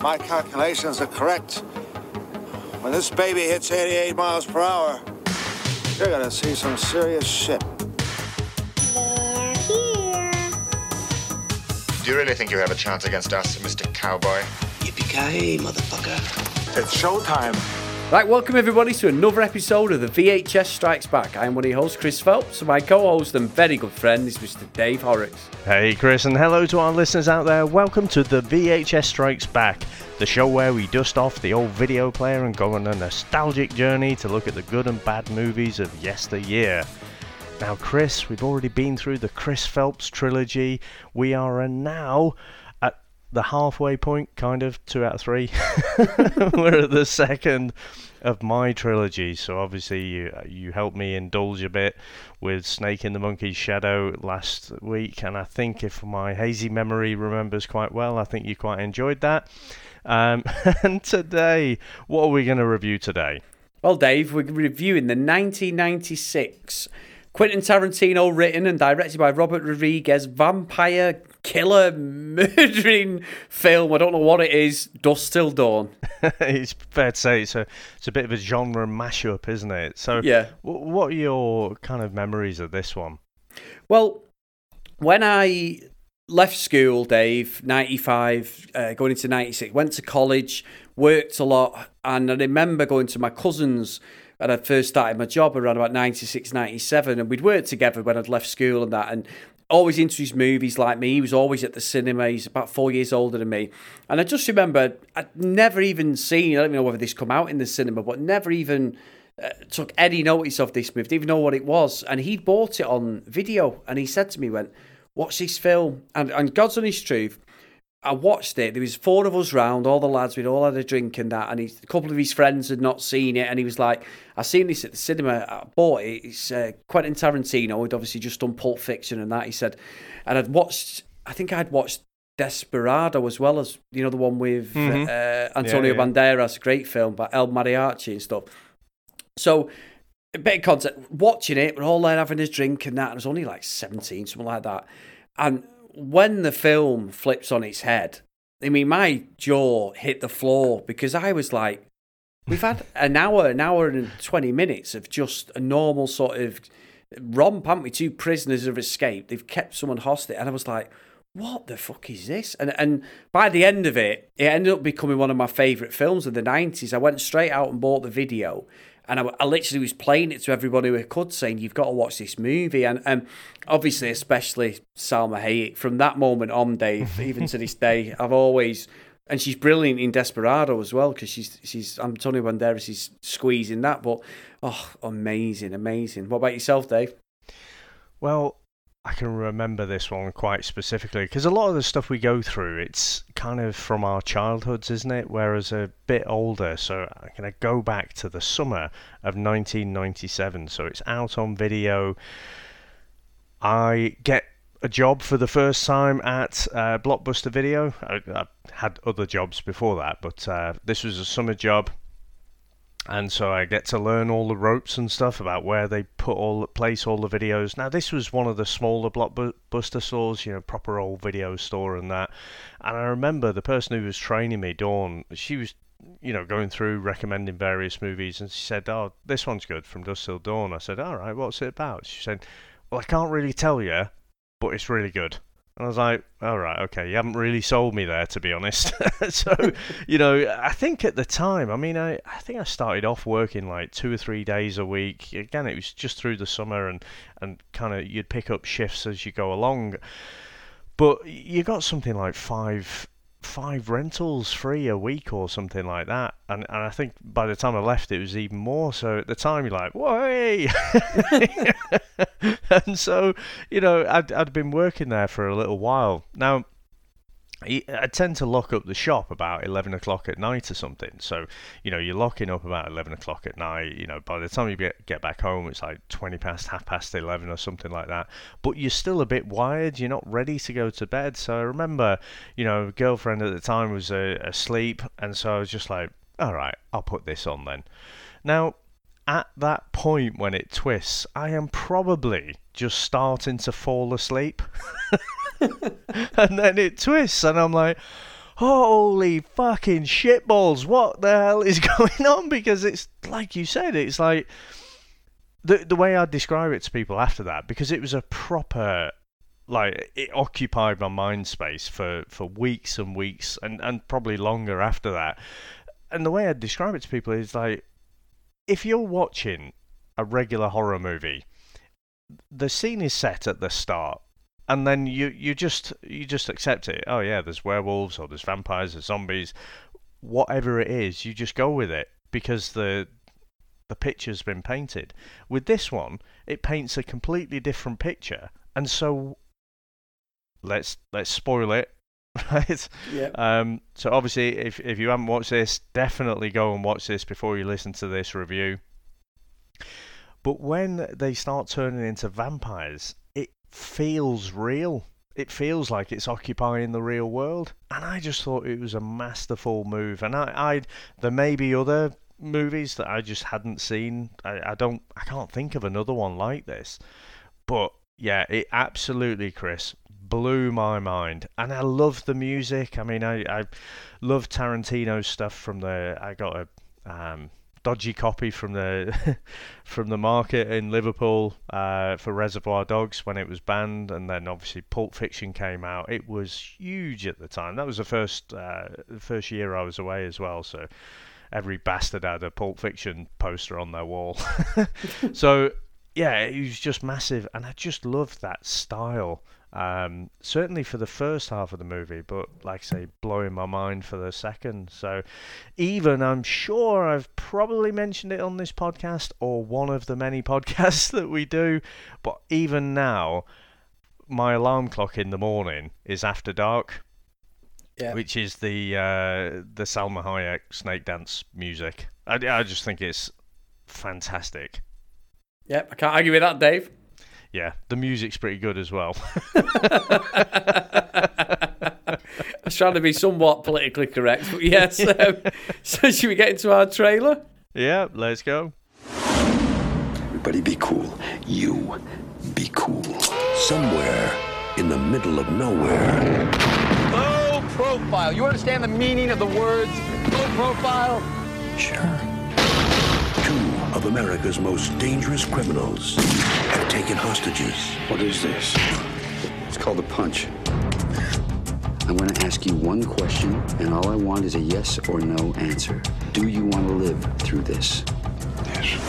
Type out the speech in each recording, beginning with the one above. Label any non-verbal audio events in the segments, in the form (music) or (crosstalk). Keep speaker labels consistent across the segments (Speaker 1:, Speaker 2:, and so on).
Speaker 1: my calculations are correct, when this baby hits 88 miles per hour, you're gonna see some serious shit.
Speaker 2: They're here.
Speaker 3: Do you really think you have a chance against us, Mr. Cowboy?
Speaker 4: Yippee-ki-yay, motherfucker.
Speaker 1: It's showtime.
Speaker 5: Right, welcome everybody to another episode of the VHS Strikes Back. I'm one of your hosts, Chris Phelps, and my co-host and very good friend is Mr. Dave Horrocks.
Speaker 6: Hey, Chris, and hello to our listeners out there. Welcome to the VHS Strikes Back, the show where we dust off the old video player and go on a nostalgic journey to look at the good and bad movies of yesteryear. Now, Chris, we've already been through the Chris Phelps trilogy. We are uh, now at the halfway point, kind of, two out of three. (laughs) We're at the second of my trilogy, so obviously you you helped me indulge a bit with Snake in the Monkey's Shadow last week, and I think if my hazy memory remembers quite well, I think you quite enjoyed that. Um, (laughs) and today, what are we going to review today?
Speaker 5: Well, Dave, we're reviewing the 1996 Quentin Tarantino written and directed by Robert Rodriguez vampire killer murdering film. I don't know what it is. Dusk Till Dawn. (laughs)
Speaker 6: it's fair to say it's a it's a bit of a genre mashup, isn't it? So,
Speaker 5: Yeah.
Speaker 6: wh- what are your kind of memories of this one?
Speaker 5: Well, when I left school, Dave, 95, uh, going into 96, went to college, worked a lot, and I remember going to my cousin's and I first started my job around about 96, 97, and we'd worked together when I'd left school and that, and always into his movies like me. He was always at the cinema. He's about four years older than me. And I just remember I'd never even seen, I don't even know whether this come out in the cinema, but never even uh, took any notice of this movie, didn't even know what it was. And he bought it on video, and he said to me, went, watch this film. And, and God's honest truth, I watched it. There was four of us round, all the lads. We'd all had a drink and that. And he, a couple of his friends had not seen it, and he was like, "I seen this at the cinema. I bought it. It's uh, Quentin Tarantino. He'd obviously just done Pulp Fiction and that." He said, and I'd watched. I think I'd watched Desperado as well as you know the one with
Speaker 6: Mhm.
Speaker 5: uh, Antonio
Speaker 6: Yeah, yeah.
Speaker 5: Banderas, great film, but El Mariachi and stuff. So, a bit of context. Watching it, we're all there having a drink and that. And I was only like 17, something like that. And when the film flips on its head, I mean, my jaw hit the floor because I was like, we've had an hour, an hour and 20 minutes of just a normal sort of romp, haven't we? Two prisoners have escaped. They've kept someone hostage. And I was like, what the fuck is this? And and by the end of it, it ended up becoming one of my favourite films of the 90s. I went straight out and bought the video. And I, I literally was playing it to everybody who could, saying, You've got to watch this movie. And um, obviously, especially Salma Hayek, from that moment on, Dave, (laughs) even to this day, I've always. And she's brilliant in Desperado as well, because she's she's Antonio Banderas is squeezing that. But oh, amazing, amazing. What about yourself, Dave?
Speaker 6: Well, I can remember this one quite specifically because a lot of the stuff we go through, it's kind of from our childhoods, isn't it? Whereas a bit older, so I'm going to go back to the summer of 1997. So it's out on video. I get a job for the first time at uh, Blockbuster Video. I, I had other jobs before that, but uh, this was a summer job and so I get to learn all the ropes and stuff about where they put all place all the videos. Now this was one of the smaller blockbuster stores, you know, proper old video store and that. And I remember the person who was training me, Dawn, she was, you know, going through recommending various movies, and she said, "Oh, this one's good from Dusk Till Dawn." I said, "All right, what's it about?" She said, "Well, I can't really tell you, but it's really good." And I was like, all right, okay, you haven't really sold me there, to be honest. (laughs) so, you know, I think at the time, I mean, I, I think I started off working like two or three days a week. Again, it was just through the summer and, and kind of you'd pick up shifts as you go along. But you got something like five five rentals free a week or something like that. And and I think by the time I left it was even more. So at the time you're like, "Why?" (laughs) And so, you know, I'd I'd been working there for a little while. Now I tend to lock up the shop about 11 o'clock at night or something. So, you know, you're locking up about 11 o'clock at night. You know, by the time you get, get back home, it's like 20 past, half past 11 or something like that. But you're still a bit wired. You're not ready to go to bed. So I remember, you know, girlfriend at the time was uh, asleep. And so I was just like, all right, I'll put this on then. Now, at that point when it twists, I am probably just starting to fall asleep. (laughs) and then it twists, and I'm like, holy fucking shitballs, what the hell is (laughs) going on? Because it's like you said, it's like the the way I describe it to people after that, because it was a proper like it occupied my mind space for, for weeks and weeks and, and probably longer after that. And the way I describe it to people is like if you're watching a regular horror movie, the scene is set at the start and then you, you just you just accept it. Oh yeah, there's werewolves or there's vampires or zombies, whatever it is, you just go with it because the the picture's been painted. With this one, it paints a completely different picture, and so let's let's spoil it, (laughs) right?
Speaker 5: Yeah.
Speaker 6: Um, so obviously, if if you haven't watched this, definitely go and watch this before you listen to this review. But when they start turning into vampires, it feels real. It feels like it's occupying the real world, and I just thought it was a masterful move. And I, I there may be other movies that I just hadn't seen. I, I don't, I can't think of another one like this. But yeah, it absolutely, Chris, blew my mind. And I love the music. I mean, I, I love Tarantino's stuff from the. I got a um, dodgy copy from the (laughs) from the market in Liverpool uh, for Reservoir Dogs when it was banned, and then obviously Pulp Fiction came out. It was huge at the time. That was the first uh, first year I was away as well, so every bastard had a Pulp Fiction poster on their wall. (laughs) so yeah, it was just massive, and I just loved that style. Um, certainly for the first half of the movie, but like I say, blowing my mind for the second. So, even I'm sure I've probably mentioned it on this podcast or one of the many (laughs) podcasts that we do, but even now, my alarm clock in the morning is After Dark,
Speaker 5: Yeah.
Speaker 6: which is the uh, the Salma Hayek snake dance music. I, I just think it's fantastic.
Speaker 5: Yep, I can't argue with that, Dave.
Speaker 6: Yeah, the music's pretty good as well. (laughs)
Speaker 5: I was trying to be somewhat politically correct, but yes. (laughs) Um, so, should we get into our trailer?
Speaker 6: yeah, let's go.
Speaker 4: Everybody be cool. You be cool. Somewhere in the middle of nowhere,
Speaker 7: Low profile. You understand the meaning of the words low profile?
Speaker 4: sure, two of America's most dangerous criminals have taken hostages.
Speaker 8: What is this? It's called a punch. I'm going to ask you one question, and all I want is a yes or no answer. Do you want to live through this? Yes.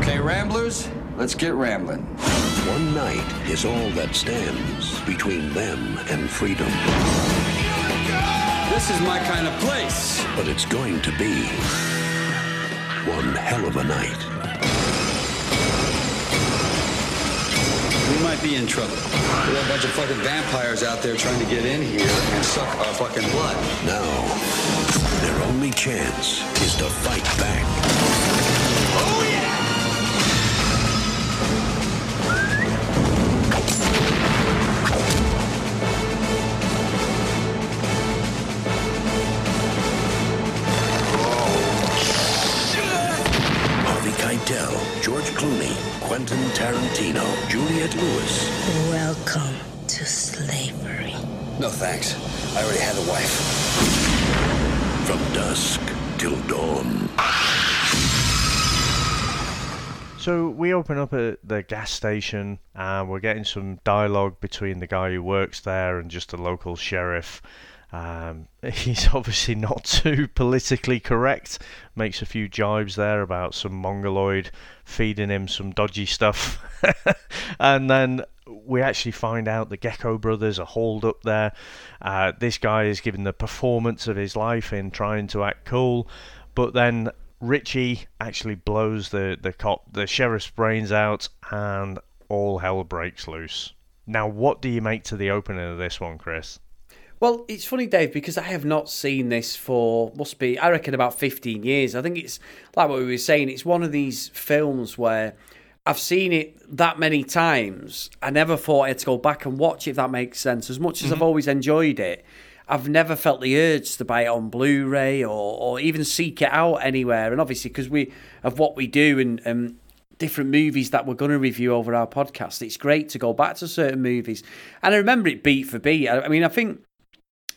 Speaker 7: Okay, Ramblers, let's get rambling.
Speaker 4: One night is all that stands between them and freedom.
Speaker 7: This is my kind of place.
Speaker 4: But it's going to be one hell of a night.
Speaker 7: We might be in trouble. We have a bunch of fucking vampires out there trying to get in here and suck our fucking blood.
Speaker 4: Now, their only chance is to fight back. Quentin Tarantino, Juliette Lewis,
Speaker 2: Welcome to slavery.
Speaker 7: No thanks. I already had a wife.
Speaker 4: from dusk till dawn.
Speaker 6: So we open up at the gas station and we're getting some dialogue between the guy who works there and just the local sheriff. Um, (laughs) he's obviously not too politically correct. Makes a few jibes there about some mongoloid feeding him some dodgy stuff. (laughs) and then we actually find out the Gecko brothers are hauled up there. Uh, this guy is given the performance of his life in trying to act cool, but then Richie actually blows the the cop, the sheriff's brains out, and all hell breaks loose. Now, what do you make to the opening of this one, Chris?
Speaker 5: Well, it's funny, Dave, because I have not seen this for must be I reckon about fifteen years. I think it's like what we were saying. It's one of these films where I've seen it that many times. I never thought I had to go back and watch it. If that makes sense. As much as I've always enjoyed it, I've never felt the urge to buy it on Blu-ray or, or even seek it out anywhere. And obviously, because we of what we do and um, different movies that we're going to review over our podcast, it's great to go back to certain movies. And I remember it beat for beat. I, I mean, I think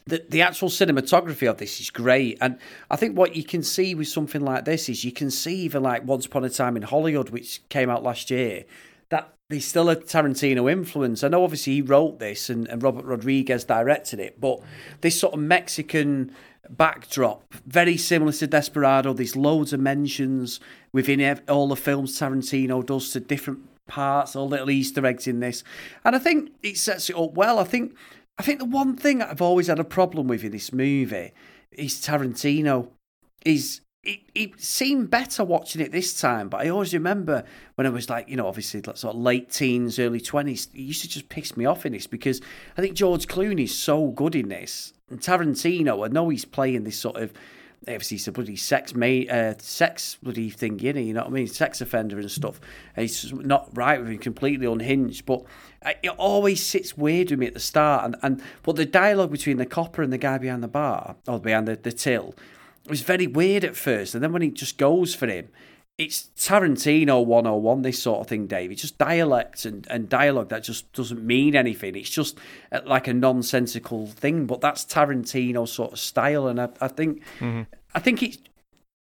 Speaker 5: the, the actual cinematography of this is great. And I think what you can see with something like this is you can see even like Once Upon a Time in Hollywood, which came out last year, that there's still a Tarantino influence. I know obviously he wrote this and, and Robert Rodriguez directed it, but this sort of Mexican backdrop, very similar to Desperado. There's loads of mentions within all the films Tarantino does to different parts, all little Easter eggs in this. And I think it sets it up well. I think I think the one thing I've always had a problem with in this movie is Tarantino. Is it, it seemed better watching it this time, but I always remember when I was like, you know, obviously sort of late teens, early twenties, it used to just piss me off in this because I think George Clooney's so good in this, and Tarantino, I know he's playing this sort of obviously a bloody sex mate, uh, sex bloody thing, you know, you know what I mean, sex offender and stuff. And he's not right with him, completely unhinged. But it always sits weird with me at the start, and and but the dialogue between the copper and the guy behind the bar or behind the, the till was very weird at first, and then when he just goes for him. It's Tarantino 101, this sort of thing, Dave. It's just dialect and, and dialogue that just doesn't mean anything. It's just uh, like a nonsensical thing, but that's Tarantino sort of style. And I, I think I think it's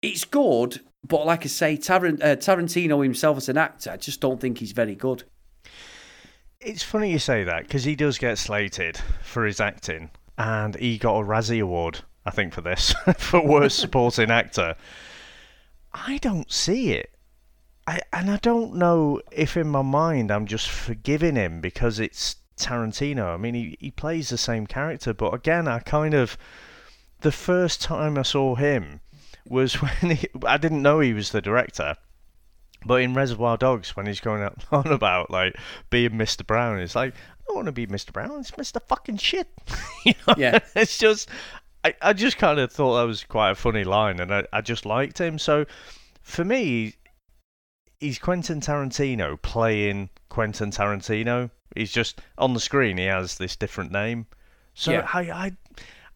Speaker 5: it's good, but like I say, Tarant, uh, Tarantino himself as an actor, I just don't think he's very good.
Speaker 6: It's funny you say that because he does get slated for his acting, and he got a Razzie Award, I think, for this (laughs) for worst supporting actor. I don't see it. I, and I don't know if in my mind I'm just forgiving him because it's Tarantino. I mean, he, he plays the same character, but again, I kind of. The first time I saw him was (laughs) when he, I didn't know he was the director. But in Reservoir Dogs, when he's going (laughs) on about like being Mr. Brown, it's like I don't want to be Mr. Brown. It's Mr. Fucking shit. (laughs) You know?
Speaker 5: Yeah.
Speaker 6: It's just I, I just kind of thought that was quite a funny line, and I, I just liked him. So for me, he's Quentin Tarantino playing Quentin Tarantino. He's just on the screen. He has this different name. So
Speaker 5: Yeah.
Speaker 6: I, I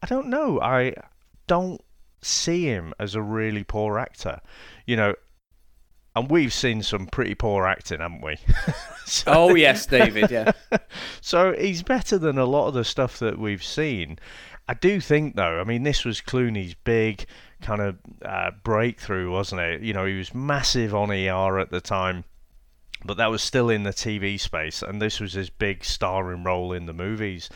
Speaker 6: I don't know. I don't see him as a really poor actor. You know, and we've seen some pretty poor acting, haven't we? (laughs) So-
Speaker 5: Oh yes, David. Yeah, (laughs)
Speaker 6: so he's better than a lot of the stuff that we've seen. I do think, though, I mean, this was Clooney's big kind of uh, breakthrough, wasn't it? You know, he was massive on ER at the time, but that was still in the TV space, and this was his big starring role in the movies.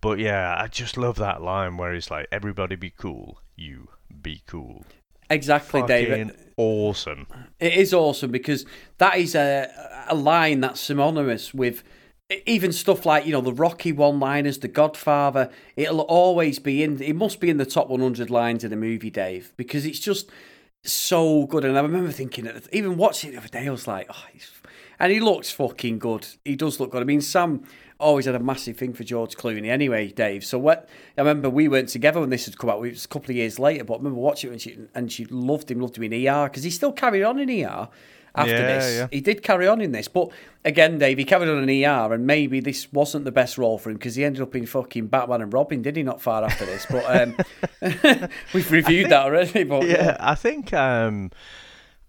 Speaker 6: But yeah, I just love that line where he's like, "Everybody be cool, you be cool."
Speaker 5: exactly, David.
Speaker 6: Awesome.
Speaker 5: It is awesome because that is a a line that's synonymous with even stuff like you know the Rocky one-liners, The Godfather. It'll always be in. It must be in the top 100 lines in a movie, Dave, because it's just so good. And I remember thinking, even watching it the other day, I was like, oh, and he looks fucking good. He does look good. I mean, Sam always had a massive thing for George Clooney, anyway, Dave. So what? I remember we weren't together when this had come out. It was a couple of years later, but I remember watching it and she and she loved him, loved him in ER because he still carried on in ER. After
Speaker 6: Yeah,
Speaker 5: this,
Speaker 6: yeah.
Speaker 5: he did carry on in this, but again, Dave, he carried on in ER, and maybe this wasn't the best role for him because he ended up in fucking Batman and Robin, did he? Not far after this, but um, (laughs) we've reviewed that already. But (laughs)
Speaker 6: yeah, I think um,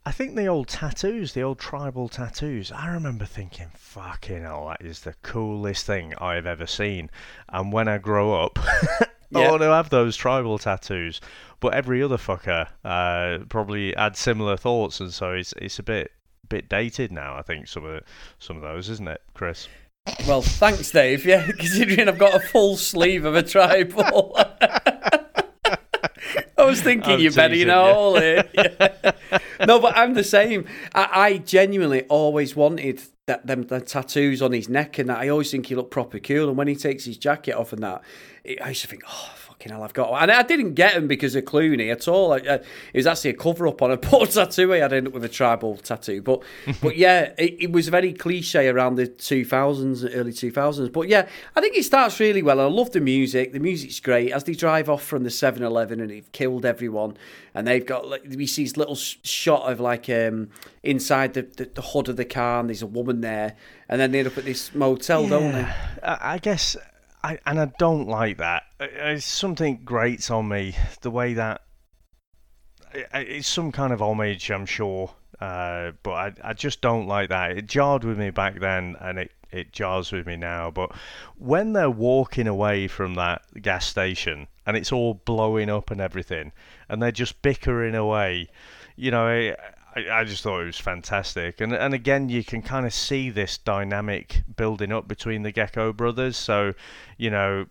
Speaker 6: I think the old tattoos, the old tribal tattoos. I remember thinking, "Fucking hell, that is the coolest thing I've ever seen." And when I grow up, (laughs) I
Speaker 5: Yeah.
Speaker 6: want to have those tribal tattoos. But every other fucker uh, probably had similar thoughts, and so it's it's a bit bit dated now. I think some of some of those, isn't it, Chris?
Speaker 5: Well, thanks, Dave. Yeah, (laughs) considering I've got a full sleeve of a tribal. (laughs) I was thinking
Speaker 6: I'm
Speaker 5: you better
Speaker 6: you
Speaker 5: know all it. Yeah. (laughs) No, but I'm the same. I, I genuinely always wanted that them the tattoos on his neck and that. I always think he looked proper cool. And when he takes his jacket off and that, it, I used to think, oh fucking hell, I've got. one." And I didn't get him because of Clooney at all. I, I, it was actually a cover up on a (laughs) poor tattoo. I had ended up with a tribal tattoo, but (laughs) but yeah, it, it was very cliche around the 2000s, early 2000s. But yeah, I think it starts really well. I love the music. The music's great as they drive off from the 7-Eleven and they've killed everyone, and they've got like we see this little shot of like um inside the, the the hood of the car, and there's a woman there, and then they end up at this motel, don't they?
Speaker 6: I, I guess, I, and I don't like that. It's something grates on me the way that it's some kind of homage, I'm sure, uh, but I, I just don't like that. It jarred with me back then, and it it jars with me now. But when they're walking away from that gas station and it's all blowing up and everything, and they're just bickering away. You know, I, I just thought it was fantastic, and and again, you can kind of see this dynamic building up between the Gecko brothers. So, you know,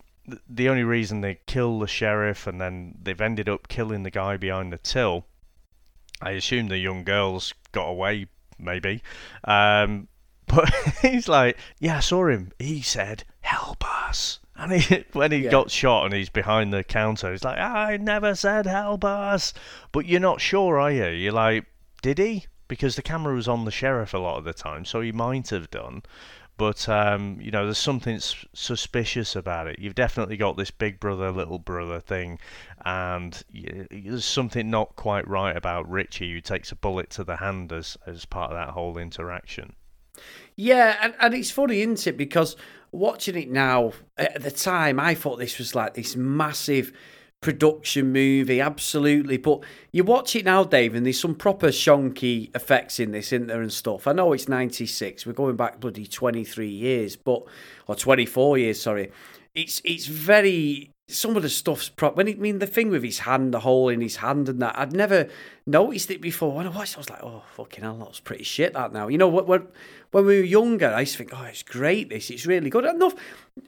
Speaker 6: the only reason they kill the sheriff and then they've ended up killing the guy behind the till. I assume the young girls got away, maybe. Um, (laughs) but he's like, yeah, I saw him. He said, help us. And he, (laughs) when he
Speaker 5: Yeah.
Speaker 6: got shot and he's behind the counter, he's like, I never said help us. But you're not sure, are you? You're like, did he? Because the camera was on the sheriff a lot of the time, so he might have done. But um, you know, there's something suspicious about it. You've definitely got this big brother, little brother thing, and there's something not quite right about Richie, who takes a bullet to the hand as as part of that whole interaction.
Speaker 5: Yeah, and, and it's funny, isn't it? Because watching it now, at the time, I thought this was like this massive production movie, absolutely. But you watch it now, Dave, and there's some proper shonky effects in this, isn't there, and stuff. I know it's 96, we're going back bloody 23 years, but, or 24 years, sorry. It's it's very some of the stuff's prop. When it, I mean the thing with his hand, the hole in his hand, and that I'd never noticed it before. When I watched, I was like, "Oh fucking hell, that's pretty shit." That now, you know, when when when we were younger, I used to think, "Oh, it's great. This, it's really good." Enough.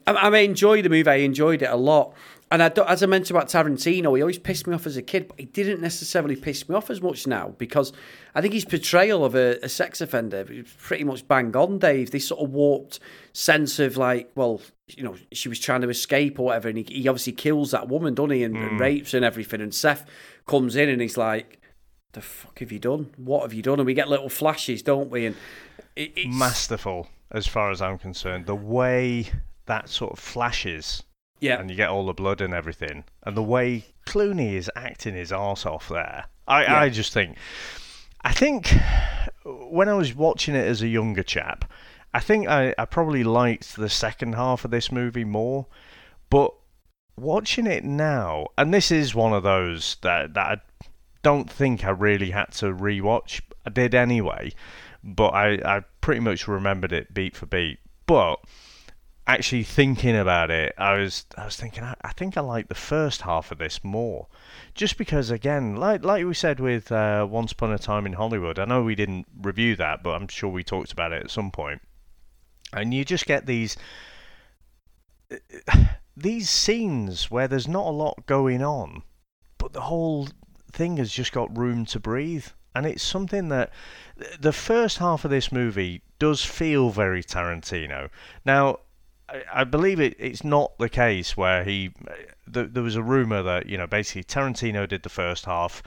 Speaker 5: I, I enjoyed the movie. I enjoyed it a lot. And I, as I mentioned about Tarantino, he always pissed me off as a kid, but he didn't necessarily piss me off as much now because I think his portrayal of a, a sex offender is pretty much bang on, Dave. This sort of warped sense of like, well, you know, she was trying to escape or whatever, and he, he obviously kills that woman, doesn't he, and, and mm. rapes and everything. And Seth comes in and he's like, "The fuck have you done? What have you done?" And we get little flashes, don't we? And it, it's
Speaker 6: Masterful, as far as I'm concerned. The way that sort of flashes
Speaker 5: yeah,
Speaker 6: and you get all the blood and everything, and the way Clooney is acting his arse off there. I,
Speaker 5: Yeah.
Speaker 6: I just think, I think when I was watching it as a younger chap, I think I, I probably liked the second half of this movie more, but watching it now, and this is one of those that that I don't think I really had to rewatch. I did anyway, but I, I pretty much remembered it beat for beat. But actually thinking about it, I was I was thinking I, I think I like the first half of this more, just because again, like like we said with uh, Once Upon a Time in Hollywood. I know we didn't review that, but I'm sure we talked about it at some point. And you just get these (sighs) these scenes where there's not a lot going on, but the whole thing has just got room to breathe. And it's something that the first half of this movie does feel very Tarantino. Now, I, I believe it, it's not the case where he. Th- there was a rumor that you know basically Tarantino did the first half,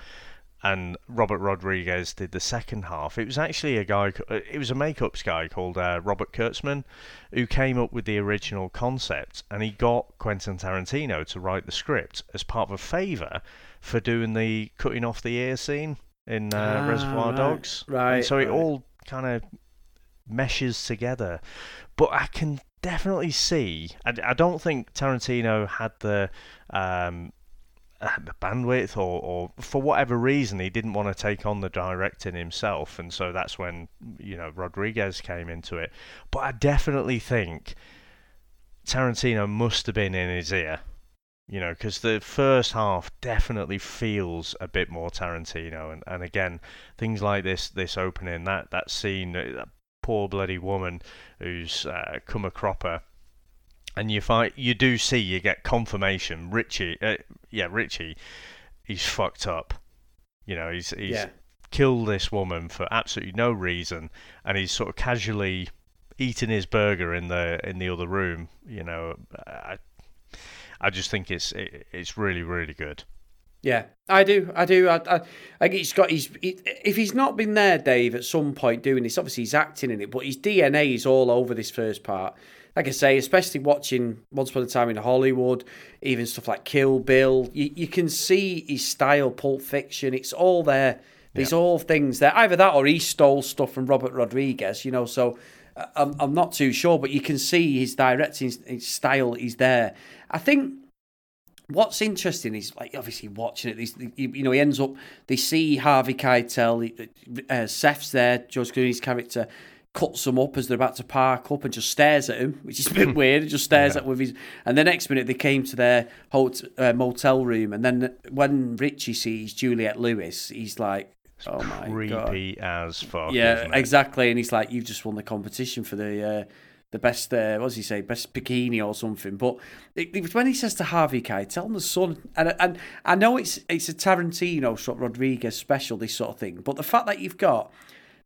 Speaker 6: and Robert Rodriguez did the second half. It was actually a guy. It was a makeups guy called uh, Robert Kurtzman, who came up with the original concept, and he got Quentin Tarantino to write the script as part of a favor for doing the cutting off the ear scene in uh,
Speaker 5: Ah,
Speaker 6: Reservoir
Speaker 5: right,
Speaker 6: Dogs. And
Speaker 5: right,
Speaker 6: so it all kind of meshes together. But I can definitely see. I, I don't think Tarantino had the um, uh, the bandwidth, or, or for whatever reason, he didn't want to take on the directing himself, and so that's when you know Rodriguez came into it. But I definitely think Tarantino must have been in his ear. You know, because the first half definitely feels a bit more Tarantino, and, and again, things like this this opening, that that scene, uh, that poor bloody woman who's uh, come a cropper, and you find you do see you get confirmation. Richie, uh, yeah, Richie, he's fucked up. You know, he's he's
Speaker 5: Yeah.
Speaker 6: killed this woman for absolutely no reason, and he's sort of casually eating his burger in the in the other room. You know, I I just think it's it, it's really really good.
Speaker 5: Yeah, I do. I do. I, I, I think he's got his. he- If he's not been there, Dave, at some point doing this, obviously he's acting in it, but his DNA is all over this first part. Like I say, especially watching Once Upon a Time in Hollywood, even stuff like Kill Bill, you, you can see his style, Pulp Fiction. It's all there. There's all things there. Either that or he stole stuff from Robert Rodriguez, you know. So uh, I'm, I'm not too sure, but you can see his directing his style is there. I think what's interesting is like obviously watching it. These, you, know, he ends up. They see Harvey Keitel, uh, Seth's there, George Clooney's character. cuts them up as they're about to park up and just stares at him, which is a bit weird. He just stares at with his. And the next minute they came to their hotel, uh, motel room, and then when Richie sees Juliette Lewis, he's like, "Oh my god!"
Speaker 6: Creepy as fuck.
Speaker 5: Yeah, exactly. And he's like, "You've just won the competition for the uh, the best. Uh, what does he say? Best bikini or something." But it, it was when he says to Harvey Keitel, the son, and and I know it's it's a Tarantino sort of Rodriguez special, this sort of thing. But the fact that you've got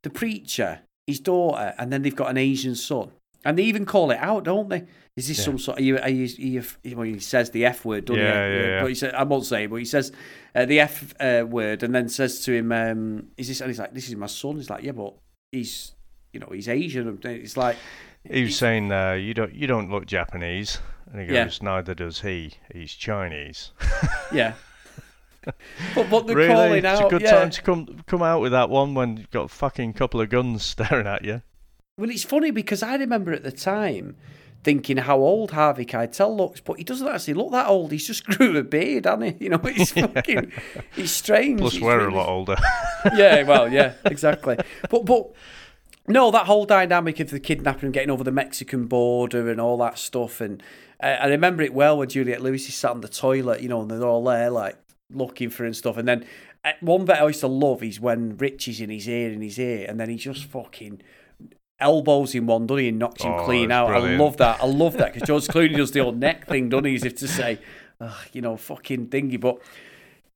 Speaker 5: the preacher, his daughter, and then they've got an Asian son, and they even call it out, don't they? Is this some sort? Of, are you, are you, are you, well, he says the F word, doesn't
Speaker 6: Yeah,
Speaker 5: he?
Speaker 6: yeah, yeah.
Speaker 5: But he said, I won't say, it, but he says uh, the F uh, word, and then says to him, um, "Is this?" And he's like, "This is my son." He's like, "Yeah, but he's, you know, he's Asian." It's like,
Speaker 6: He was saying, uh, "You don't, you don't look Japanese," and he
Speaker 5: Yeah.
Speaker 6: goes, "Neither does he. He's Chinese." (laughs)
Speaker 5: yeah. (laughs) but but they're
Speaker 6: really,
Speaker 5: calling
Speaker 6: it's
Speaker 5: out.
Speaker 6: a good
Speaker 5: yeah.
Speaker 6: time to come come out with that one when you've got a fucking couple of guns (laughs) staring at you.
Speaker 5: Well, it's funny because I remember at the time thinking how old Harvey Keitel looks, but he doesn't actually look that old. He's just grew a beard, hasn't he? You know, he's fucking, he's strange.
Speaker 6: Plus,
Speaker 5: He's
Speaker 6: we're
Speaker 5: really-
Speaker 6: a lot older.
Speaker 5: yeah, well, yeah, exactly. But but no, that whole dynamic of the kidnapping and getting over the Mexican border and all that stuff, and uh, I remember it well when Juliette Lewis is sat on the toilet, you know, and they're all there like looking for and stuff, and then uh, one bit I used to love is when Richie's in his ear, in his ear, and then he just fucking elbows him one, doesn't he, and knocks him
Speaker 6: Oh,
Speaker 5: clean out.
Speaker 6: brilliant.
Speaker 5: I love that. I love that because George (laughs) Clooney does the old neck thing, doesn't he, as if to say, Ugh, you know, fucking dingy. but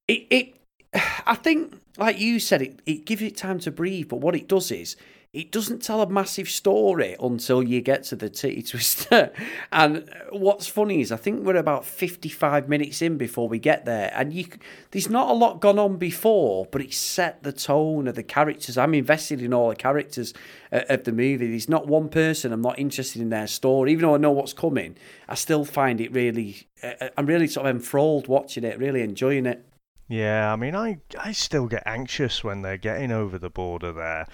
Speaker 5: it, it (sighs) I think, like you said, it, it gives it time to breathe. But what it does is, it doesn't tell a massive story until you get to the titty twister. (laughs) and what's funny is, I think we're about fifty-five minutes in before we get there, and you there's not a lot gone on before, but it set the tone of the characters. I'm invested in all the characters uh, of the movie. There's not one person I'm not interested in their story, even though I know what's coming. I still find it really. Uh, I'm really sort of enthralled watching it, really enjoying it.
Speaker 6: Yeah, I mean, I I still get anxious when they're getting over the border there.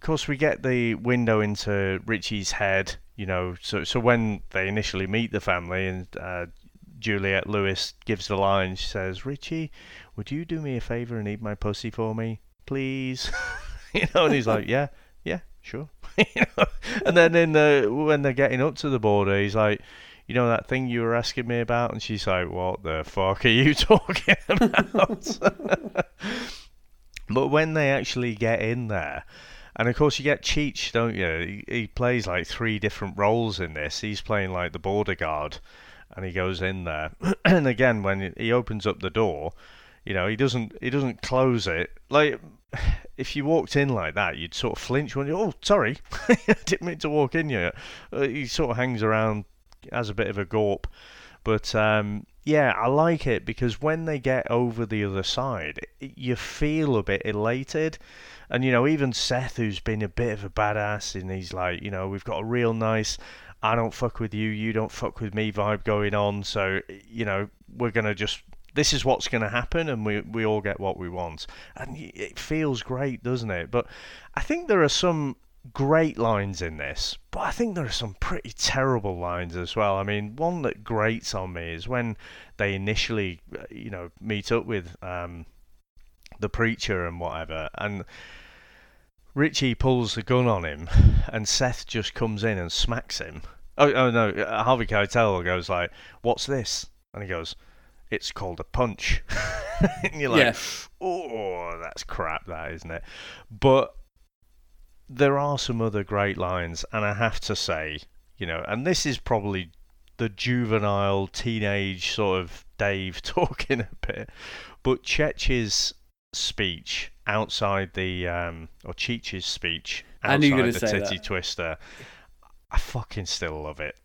Speaker 6: Of course, we get the window into Richie's head, you know. So so when they initially meet the family and uh, Juliette Lewis gives the line, she says, "Richie, would you do me a favor and eat my pussy for me, please?" (laughs) you know, and he's like, "Yeah, yeah, sure." (laughs) You know? And then in the when they're getting up to the border, he's like. You know that thing you were asking me about? And she's like, What the fuck are you (laughs) talking about? but when they actually get in there, and of course you get Cheech, don't you? He, he plays like three different roles in this. He's playing like the border guard, and he goes in there. (clears throat) and again, when he opens up the door, you know, he doesn't he doesn't close it. Like (sighs) if you walked in like that, you'd sort of flinch when you oh sorry, (laughs) I didn't mean to walk in here. Uh, he sort of hangs around, has a bit of a gawp, but um, yeah, I like it because when they get over the other side, you feel a bit elated. And you know, even Seth, who's been a bit of a badass, and he's like, you know, we've got a real nice I don't fuck with you, you don't fuck with me vibe going on. So, you know, we're going to just, this is what's going to happen and we, we all get what we want. And it feels great, doesn't it? But I think there are some great lines in this, but I think there are some pretty terrible lines as well. I mean, one that grates on me is when they initially, uh, you know, meet up with um, the preacher and whatever. And Richie pulls the gun on him, and Seth just comes in and smacks him. Oh, oh no! Harvey Keitel goes like, "What's this?" And he goes, "It's called a punch." (laughs) and you're like,
Speaker 5: Yeah.
Speaker 6: "Oh, that's crap, that isn't it?" But there are some other great lines, and I have to say, you know, and this is probably the juvenile teenage sort of Dave (laughs) talking a bit, but Cheech's speech outside the um or Cheech's speech
Speaker 5: I knew you were
Speaker 6: outside the
Speaker 5: say
Speaker 6: titty
Speaker 5: that.
Speaker 6: twister. I fucking still love it.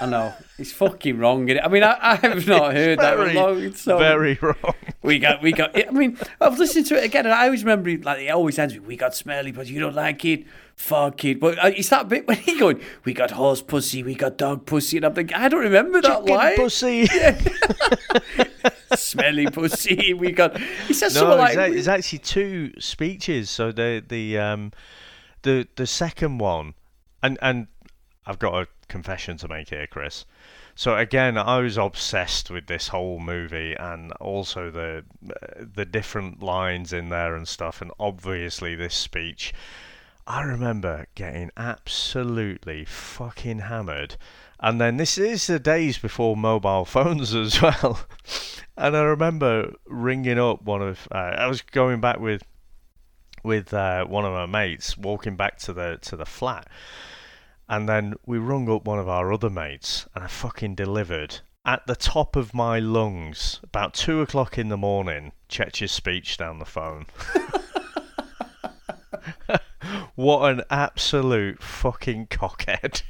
Speaker 5: I know it's fucking wrong. I mean, I, I have not (laughs) heard that
Speaker 6: very,
Speaker 5: a long so
Speaker 6: very wrong.
Speaker 5: We got, we got. I mean, I've listened to it again, and I always remember it, like it always ends with "We got smelly, but you don't like it, fuck it." But uh, it's that bit when he going, "We got horse pussy, we got dog pussy," and I'm thinking, I don't remember that
Speaker 6: Chicken
Speaker 5: line.
Speaker 6: pussy. (laughs) (laughs)
Speaker 5: Smelly pussy, (laughs) we got. He says
Speaker 6: No,
Speaker 5: something like,
Speaker 6: it's, it's actually two speeches. So the the um the the second one, and and I've got a confession to make here, Chris. So again, I was obsessed with this whole movie and also the the different lines in there and stuff, and obviously this speech. I remember getting absolutely fucking hammered. And then this is the days before mobile phones as (laughs) well. and I remember ringing up one of uh, I was going back with with uh, one of my mates, walking back to the to the flat, and then we rung up one of our other mates, and I fucking delivered at the top of my lungs about two o'clock in the morning. Cheech's speech down the phone. (laughs) (laughs) what an absolute fucking cockhead.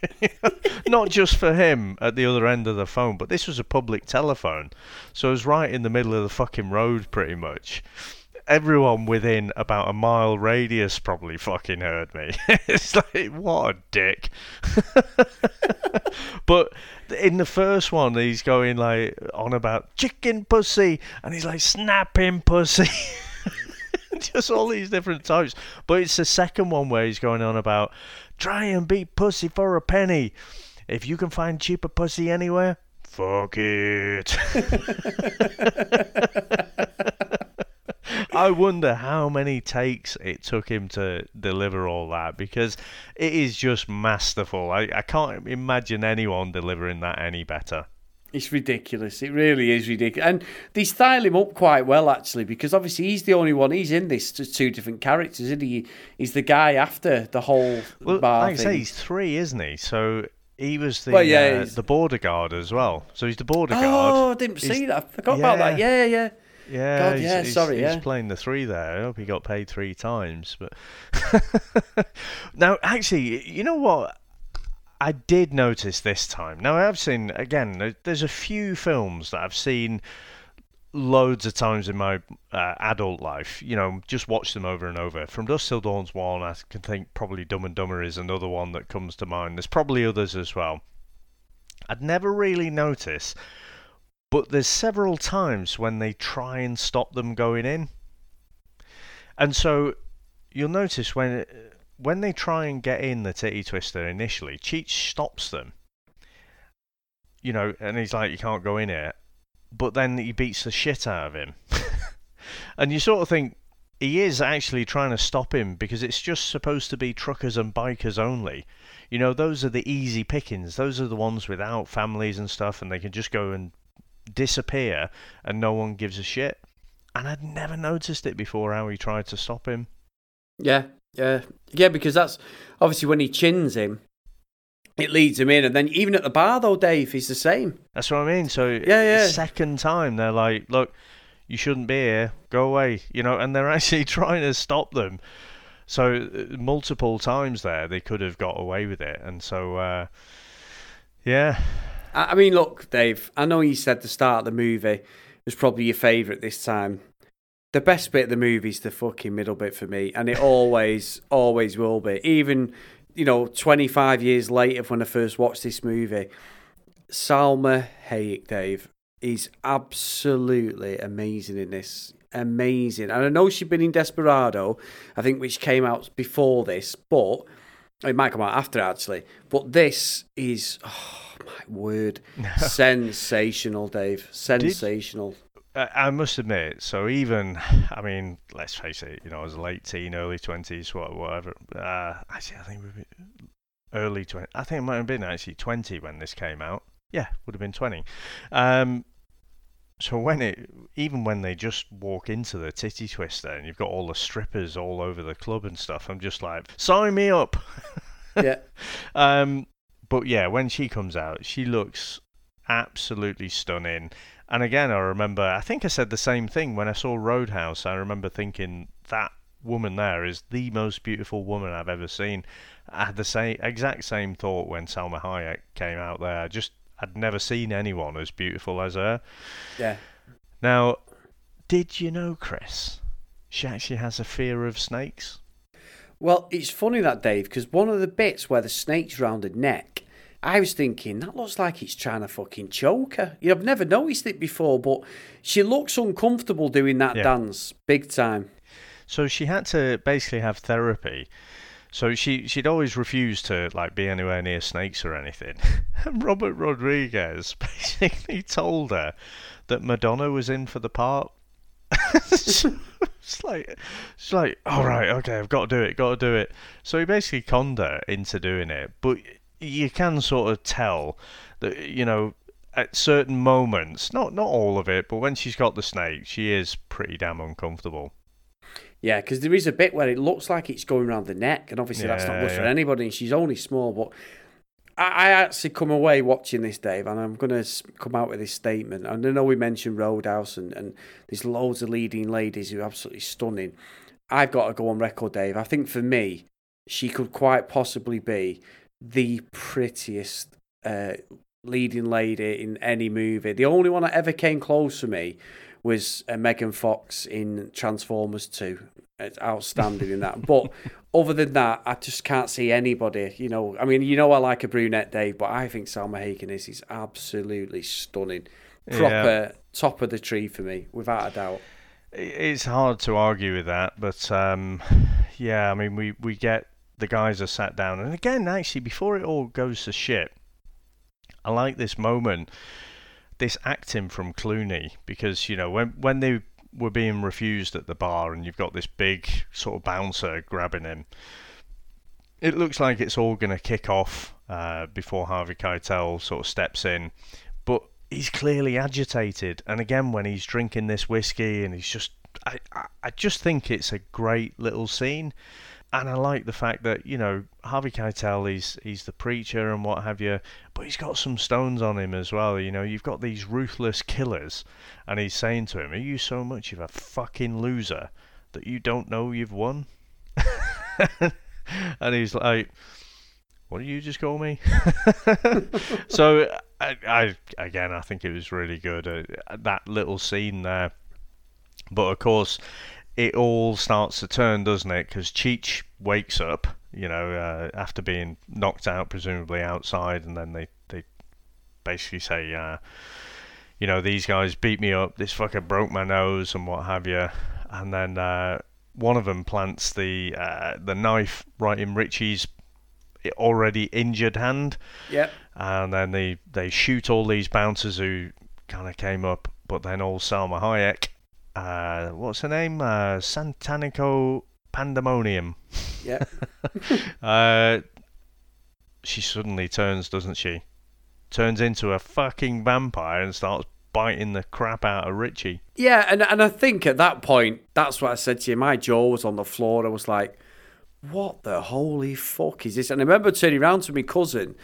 Speaker 6: (laughs) Not just for him at the other end of the phone, but this was a public telephone. So it was right in the middle of the fucking road, pretty much. Everyone within about a mile radius probably fucking heard me. (laughs) it's like, what a dick. (laughs) but in the first one, he's going like on about chicken pussy, and he's like snapping pussy. (laughs) just all these different types. But it's the second one where he's going on about try and beat pussy for a penny. If you can find cheaper pussy anywhere, fuck it. (laughs) I wonder how many takes it took him to deliver all that because it is just masterful. I, I can't imagine anyone delivering that any better.
Speaker 5: It's ridiculous. It really is ridiculous. And they style him up quite well, actually, because obviously he's the only one. He's in this to two different characters, isn't he? He's the guy after the whole
Speaker 6: well,
Speaker 5: bar
Speaker 6: like I
Speaker 5: thing.
Speaker 6: say, he's three, isn't he? So he was the
Speaker 5: Well, yeah,
Speaker 6: uh, the border guard as well. So he's the border guard.
Speaker 5: oh, I didn't
Speaker 6: He's-
Speaker 5: see that. I forgot about that. Yeah, yeah.
Speaker 6: Yeah,
Speaker 5: God,
Speaker 6: he's,
Speaker 5: yeah,
Speaker 6: he's-
Speaker 5: sorry,
Speaker 6: he's
Speaker 5: yeah.
Speaker 6: playing the three there. I hope he got paid three times. But (laughs) now, actually, you know what? I did notice this time. Now, I've seen again. There's a few films that I've seen loads of times in my uh, adult life. You know, just watch them over and over. From Dusk Till Dawn's one. I can think probably Dumb and Dumber is another one that comes to mind. There's probably others as well. I'd never really noticed but there's several times when they try and stop them going in. And so you'll notice when when they try and get in the titty twister initially, Cheech stops them. You know, and he's like, "You can't go in here," but then he beats the shit out of him, (laughs) and you sort of think he is actually trying to stop him because it's just supposed to be truckers and bikers only. You know, those are the easy pickings. Those are the ones without families and stuff, and they can just go and disappear and no one gives a shit. And I'd never noticed it before how he tried to stop him.
Speaker 5: Yeah, yeah, yeah. Because that's obviously when he chins him, it leads him in, and then even at the bar though, Dave, he's the same.
Speaker 6: That's what I mean. So
Speaker 5: Yeah, yeah.
Speaker 6: second time they're like, look, you shouldn't be here. Go away. You know, and they're (laughs) actually trying to stop them. So uh, multiple times there they could have got away with it, and so uh, yeah,
Speaker 5: I I mean, look, Dave. I know you said the start of the movie was probably your favourite this time. The best bit of the movie is the fucking middle bit for me, and it always, always will be. Even you know, twenty five years later, when I first watched this movie, Salma Hayek, Dave, is absolutely amazing in this. Amazing, and I know she'd been in Desperado, I think, which came out before this, but it might come out after actually. But this is, oh my word, (laughs) sensational, Dave. Sensational.
Speaker 6: I I must admit, so even, I mean, let's face it, you know, I was late teen, early 20s, whatever. Uh, actually, I think early 20, I think it might have been actually 20 when this came out. Yeah, would have been 20. Um, so when it, even when they just walk into the titty twister and you've got all the strippers all over the club and stuff, I'm just like, sign me up. (laughs)
Speaker 5: Yeah.
Speaker 6: Um, but yeah, when she comes out, she looks absolutely stunning. And again, I remember, I think I said the same thing when I saw Roadhouse. I remember thinking that woman there is the most beautiful woman I've ever seen. I had the same exact same thought when Salma Hayek came out there. I just I'd never seen anyone as beautiful as her.
Speaker 5: Yeah.
Speaker 6: Now, did you know, Chris? She actually has a fear of snakes.
Speaker 5: Well, it's funny that, Dave, because one of the bits where the snake's round her neck, I was thinking, that looks like it's trying to fucking choke her. You know, I've never noticed it before, but she looks uncomfortable doing that
Speaker 6: Yeah.
Speaker 5: dance, big time.
Speaker 6: So she had to basically have therapy. So she she'd always refused to like be anywhere near snakes or anything. (laughs) And Robert Rodriguez (laughs) basically told her that Madonna was in for the part. (laughs) it's it's like, it's like, all right, okay, I've got to do it, got to do it. So he basically conned her into doing it, but you can sort of tell that you know at certain moments, not not all of it, but when she's got the snake, she is pretty damn uncomfortable.
Speaker 5: Yeah, because there is a bit where it looks like it's going around the neck, and obviously that's not
Speaker 6: Yeah,
Speaker 5: good for anybody. And she's only small, but I, I actually come away watching this, Dave, and I'm going to come out with this statement. And I know we mentioned Roadhouse, and, and there's loads of leading ladies who are absolutely stunning. I've got to go on record, Dave. I think for me, she could quite possibly be the prettiest uh, leading lady in any movie. The only one that ever came close for me was uh, Megan Fox in Transformers 2. It's outstanding in that. (laughs) But other than that, I just can't see anybody. You know, I mean, you know, I like a brunette, Dave, but I think Salma Hayek is is absolutely stunning. Proper top of the tree for me, without a doubt.
Speaker 6: It's hard to argue with that, but um, yeah, I mean, we, we get the guys are sat down, and again, actually, before it all goes to shit, I like this moment, this acting from Clooney, because you know when when they were being refused at the bar, and you've got this big sort of bouncer grabbing him. It looks like it's all going to kick off uh, before Harvey Keitel sort of steps in, but he's clearly agitated. And again, when he's drinking this whiskey and he's just, I, I, I just think it's a great little scene. And I like the fact that you know Harvey Keitel, he's he's the preacher and what have you, but he's got some stones on him as well. You know, you've got these ruthless killers, and he's saying to him, "Are you so much of a fucking loser that you don't know you've won?" (laughs) and he's like, "What did you just call me?" (laughs) so I, I again, I think it was really good uh, that little scene there. But of course, it all starts to turn, doesn't it? Because Cheech wakes up, you know, uh, after being knocked out, presumably outside, and then they they basically say, uh, you know, these guys beat me up, this fucker broke my nose, and what have you, and then. Uh, one of them plants the uh, the knife right in Richie's already injured hand,
Speaker 5: Yep.
Speaker 6: and then they they shoot all these bouncers who kind of came up, but then all Salma Hayek, uh, what's her name, uh, Santanico Pandemonium,
Speaker 5: Yep. (laughs)
Speaker 6: uh, she suddenly turns, doesn't she? Turns into a fucking vampire and starts biting the crap out of Richie.
Speaker 5: Yeah, and and I think at that point, that's what I said to you. My jaw was on the floor. I was like, "What the holy fuck is this?" And I remember turning around to my cousin,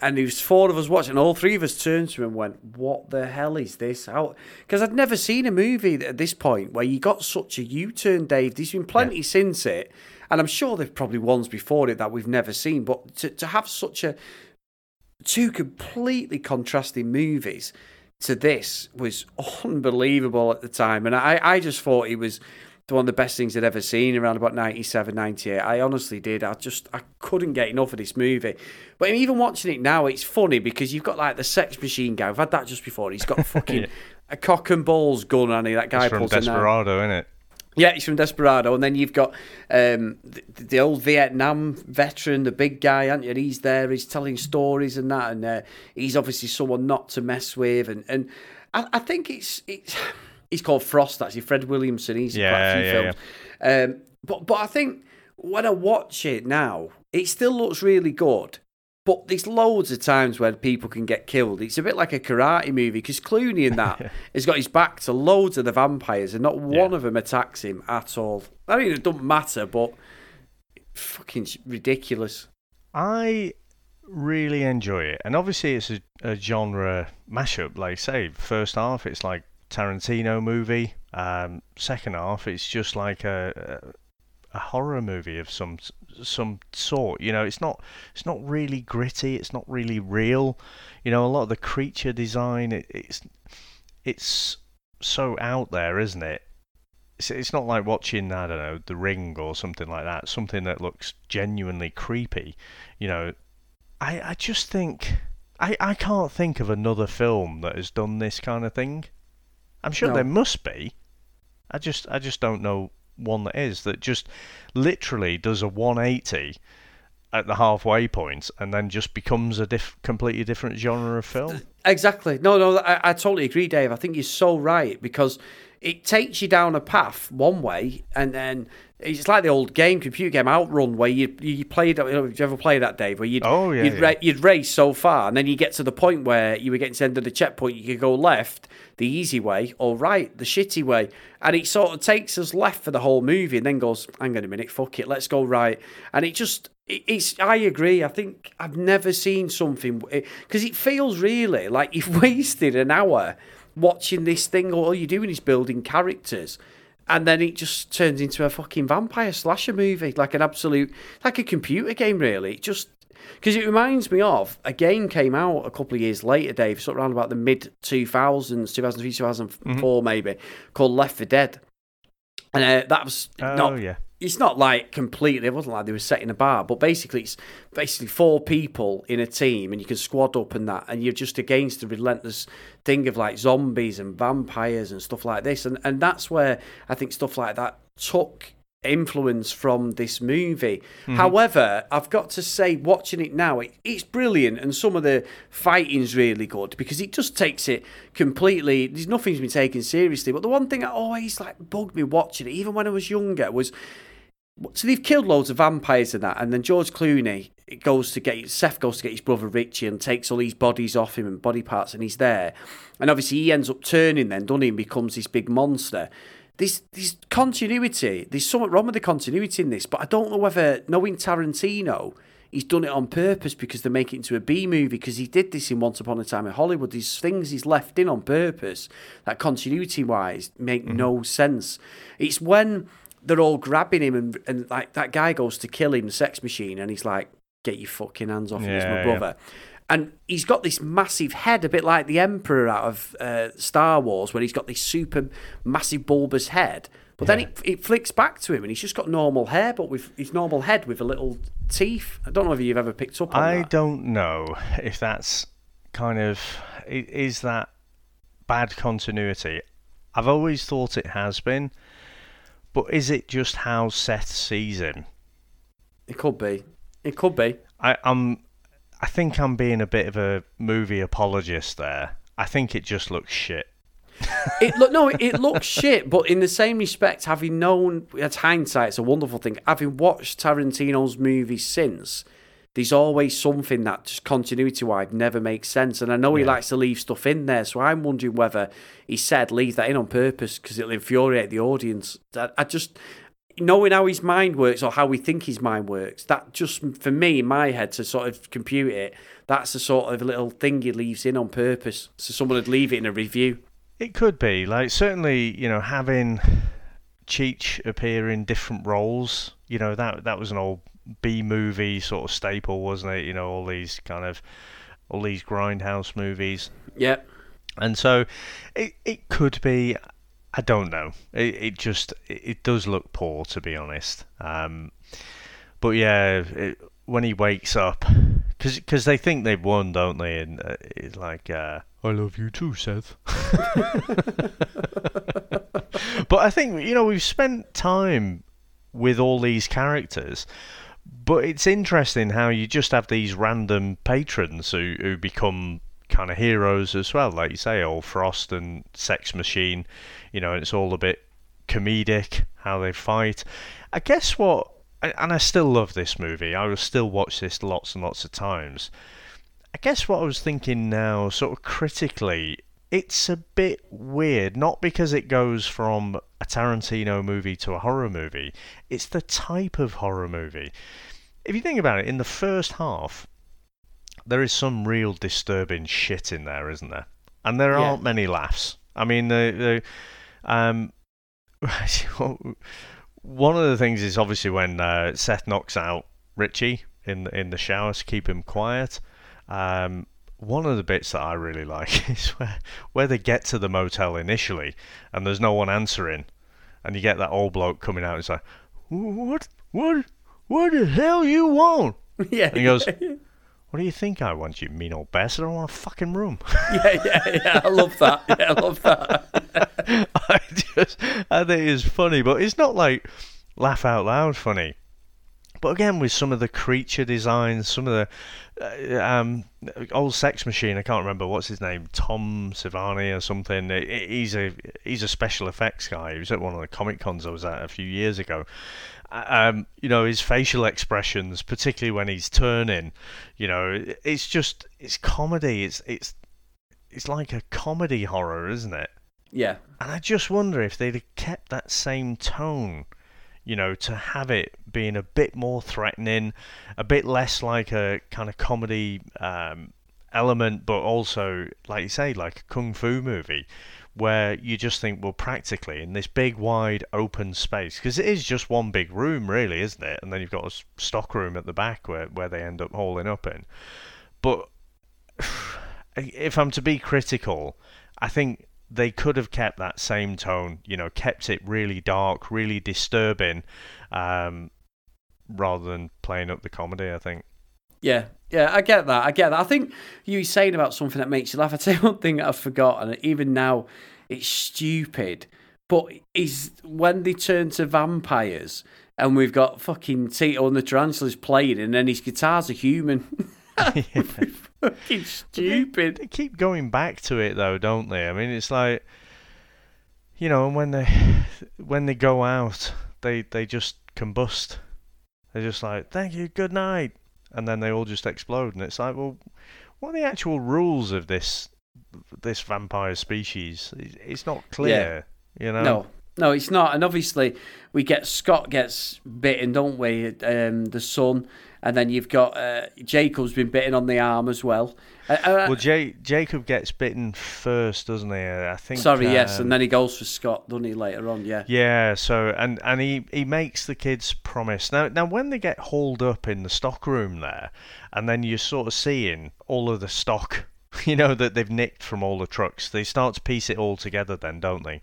Speaker 5: and there was four of us watching. All three of us turned to him and went, "What the hell is this?" How? Because I'd never seen a movie at this point where you got such a U-turn, Dave. There's been plenty since it, and I'm sure there's probably ones before it that we've never seen. But to to have such a two completely contrasting movies to this was unbelievable at the time. And I, I just thought it was one of the best things I'd ever seen around about 97, 98. I honestly did. I just, I couldn't get enough of this movie. But even watching it now, it's funny because you've got like the sex machine guy. I've had that just before. He's got a (laughs) fucking a cock and balls gun on. That guy
Speaker 6: It's from. Desperado, isn't it?
Speaker 5: Yeah, he's from Desperado, and then you've got um, the, the old Vietnam veteran, the big guy, aren't you? And he's there, he's telling stories and that, and uh, he's obviously someone not to mess with, and and I, I think it's it's he's called Frost actually, Fred Williamson. He's in quite a few
Speaker 6: yeah,
Speaker 5: films, Um, but but I think when I watch it now, it still looks really good. But there's loads of times when people can get killed. It's a bit like a karate movie because Clooney in that (laughs) has got his back to loads of the vampires and not one of them attacks him at all. I mean, it doesn't matter, but fucking ridiculous.
Speaker 6: I really enjoy it, and obviously it's a, a genre mashup. Like say, first half it's like Tarantino movie. Um, second half it's just like a, a horror movie of some some sort. You know, it's not it's not really gritty. It's not really real. You know, a lot of the creature design it, it's it's so out there, isn't it? It's, it's not like watching I don't know The Ring or something like that. Something that looks genuinely creepy. You know, I I just think I I can't think of another film that has done this kind of thing. I'm sure
Speaker 5: No.
Speaker 6: there must be. I just I just don't know one that is that just literally does a 180 at the halfway point and then just becomes a diff- completely different genre of film.
Speaker 5: Exactly. No, no, I, I totally agree, Dave. I think you're so right because it takes you down a path one way, and then it's like the old game, computer game Outrun, where you you played. You know, did you ever play that, Dave? Where you'd
Speaker 6: Oh, yeah,
Speaker 5: you'd,
Speaker 6: yeah.
Speaker 5: ra- you'd race so far, and then you get to the point where you were getting to the end of the checkpoint. You could go left, the easy way, or right, the shitty way, and it sort of takes us left for the whole movie, and then goes, "Hang on a minute, fuck it, let's go right," and it just. it- It's. I agree. I think I've never seen something eh, because it feels really like you've (laughs) wasted an hour watching this thing. All you're doing is building characters, and then it just turns into a fucking vampire slasher movie, like an absolute, like a computer game, really. It just because it reminds me of a game came out a couple of years later, Dave, sort of around about the mid 2000s, 2003, 2004, maybe, called Left 4 Dead. And uh, that was
Speaker 6: Oh,
Speaker 5: not.
Speaker 6: yeah.
Speaker 5: It's not like completely. It wasn't like they were setting a bar, but basically, it's basically four people in a team, and you can squad up and that, and you're just against the relentless thing of like zombies and vampires and stuff like this, and and that's where I think stuff like that took influence from this movie. Mm-hmm. However, I've got to say, watching it now, it, it's brilliant, and some of the fighting's really good because it just takes it completely. There's nothing's been taken seriously. But the one thing that always like bugged me watching it, even when I was younger, was so they've killed loads of vampires and that, and then George Clooney it goes to get Seth goes to get his brother Richie and takes all these bodies off him and body parts, and he's there, and obviously he ends up turning then, doesn't he, and becomes this big monster. There's there's continuity. There's something wrong with the continuity in this, but I don't know whether knowing Tarantino, he's done it on purpose because they make it into a B movie because he did this in Once Upon a Time in Hollywood. These things he's left in on purpose that continuity wise make mm-hmm. no sense. It's when they're all grabbing him and, and like that guy goes to kill him, sex machine, and he's like, "Get your fucking hands off me, it's
Speaker 6: Yeah,
Speaker 5: my
Speaker 6: yeah.
Speaker 5: brother." And he's got this massive head, a bit like the Emperor out of uh, Star Wars, where he's got this super massive bulbous head. But then it, it flicks back to him, and he's just got normal hair, but with his normal head with a little teeth. I don't know if you've ever picked up on
Speaker 6: I
Speaker 5: that.
Speaker 6: don't know if that's kind of is that bad continuity. I've always thought it has been, but is it just how Seth sees him?
Speaker 5: It could be. It could be.
Speaker 6: I, I'm, I think I'm being a bit of a movie apologist there. I think it just looks shit.
Speaker 5: It look no, it, it looks shit, but in the same respect, having known, it's hindsight, it's a wonderful thing. Having watched Tarantino's movies since, there's always something that just continuity wise never makes sense. And I know he likes to leave stuff in there, so I'm wondering whether he said leave that in on purpose because it'll infuriate the audience. I, I just knowing how his mind works or how we think his mind works, that just for me in my head to sort of compute it, that's the sort of little thing he leaves in on purpose, so someone would leave it in a review.
Speaker 6: It could be like certainly you know having Cheech appear in different roles. You know that that was an old B movie sort of staple, wasn't it? You know all these kind of all these grindhouse movies.
Speaker 5: Yeah.
Speaker 6: And so it it could be. I don't know. It it just it, it does look poor to be honest. Um, but yeah, it, when he wakes up, because they think they've won, don't they? And uh, it's like, uh, I love you too, Seth. (laughs) but I think you know we've spent time with all these characters. But it's interesting how you just have these random patrons who, who become kind of heroes as well. Like you say, old Frost and Sex Machine, you know, it's all a bit comedic how they fight. I guess what, and and I still love this movie, I will still watch this lots and lots of times. I guess what I was thinking now, sort of critically, it's a bit weird, not because it goes from a Tarantino movie to a horror movie, it's the type of horror movie. If you think about it, in the first half, there is some real disturbing shit in there, isn't there? And there
Speaker 5: Yeah.
Speaker 6: aren't many laughs. I mean, the, the um, (laughs) one of the things is obviously when uh, Seth knocks out Richie in the, in the shower to keep him quiet. Um, one of the bits that I really (laughs) like is where where they get to the motel initially and there's no one answering, and you get that old bloke coming out. And like, what, what, what the hell you want? (laughs)
Speaker 5: Yeah.
Speaker 6: And he goes, What do you think I want, you mean old bastard? I don't want a fucking room. (laughs)
Speaker 5: yeah, yeah, yeah. I love that. Yeah, I love that. (laughs)
Speaker 6: I just, I think it's funny, but it's not like laugh out loud funny. But again, with some of the creature designs, some of the uh, um, old Sex Machine, I can't remember what's his name, Tom Savini or something. He's a he's a special effects guy. He was at one of the comic cons I was at a few years ago. Um, you know his facial expressions, particularly when he's turning. You know, it's just it's comedy. It's it's it's like a comedy horror, isn't it?
Speaker 5: Yeah.
Speaker 6: And I just wonder if they'd have kept that same tone, you know, to have it being a bit more threatening, a bit less like a kind of comedy um, element, but also, like you say, like a kung fu movie, where you just think, well, practically in this big, wide, open space, because it is just one big room, really, isn't it? And then you've got a stock room at the back where, where they end up hauling up in. But (sighs) if I'm to be critical, I think they could have kept that same tone, you know, kept it really dark, really disturbing, um, rather than playing up the comedy. I think.
Speaker 5: Yeah, yeah, I get that. I get that. I think you were saying about something that makes you laugh. I'd say one thing I've forgotten, even now, it's stupid, but is when they turn to vampires and we've got fucking Tito and the Tarantulas playing, and then his guitar's a human. (laughs) (laughs) fucking stupid.
Speaker 6: They, they keep going back to it though, don't they? I mean, it's like you know, when they when they go out, they they just combust. They're just like, "Thank you, good night," and then they all just explode. And it's like, well, what are the actual rules of this this vampire species? It's not clear. Yeah. You know.
Speaker 5: No, no, it's not. And obviously, we get Scott gets bitten, don't we? Um, the son, and then you've got uh, Jacob's been bitten on the arm as well. Uh, uh,
Speaker 6: well, J- Jacob gets bitten first, doesn't he? I think.
Speaker 5: Sorry, um, yes, and then he goes for Scott, doesn't he? Later on, yeah.
Speaker 6: Yeah. So and and he he makes the kids promise. Now now when they get hauled up in the stock room there, and then you're sort of seeing all of the stock, (laughs) you know, that they've nicked from all the trucks. They start to piece it all together, then, don't they?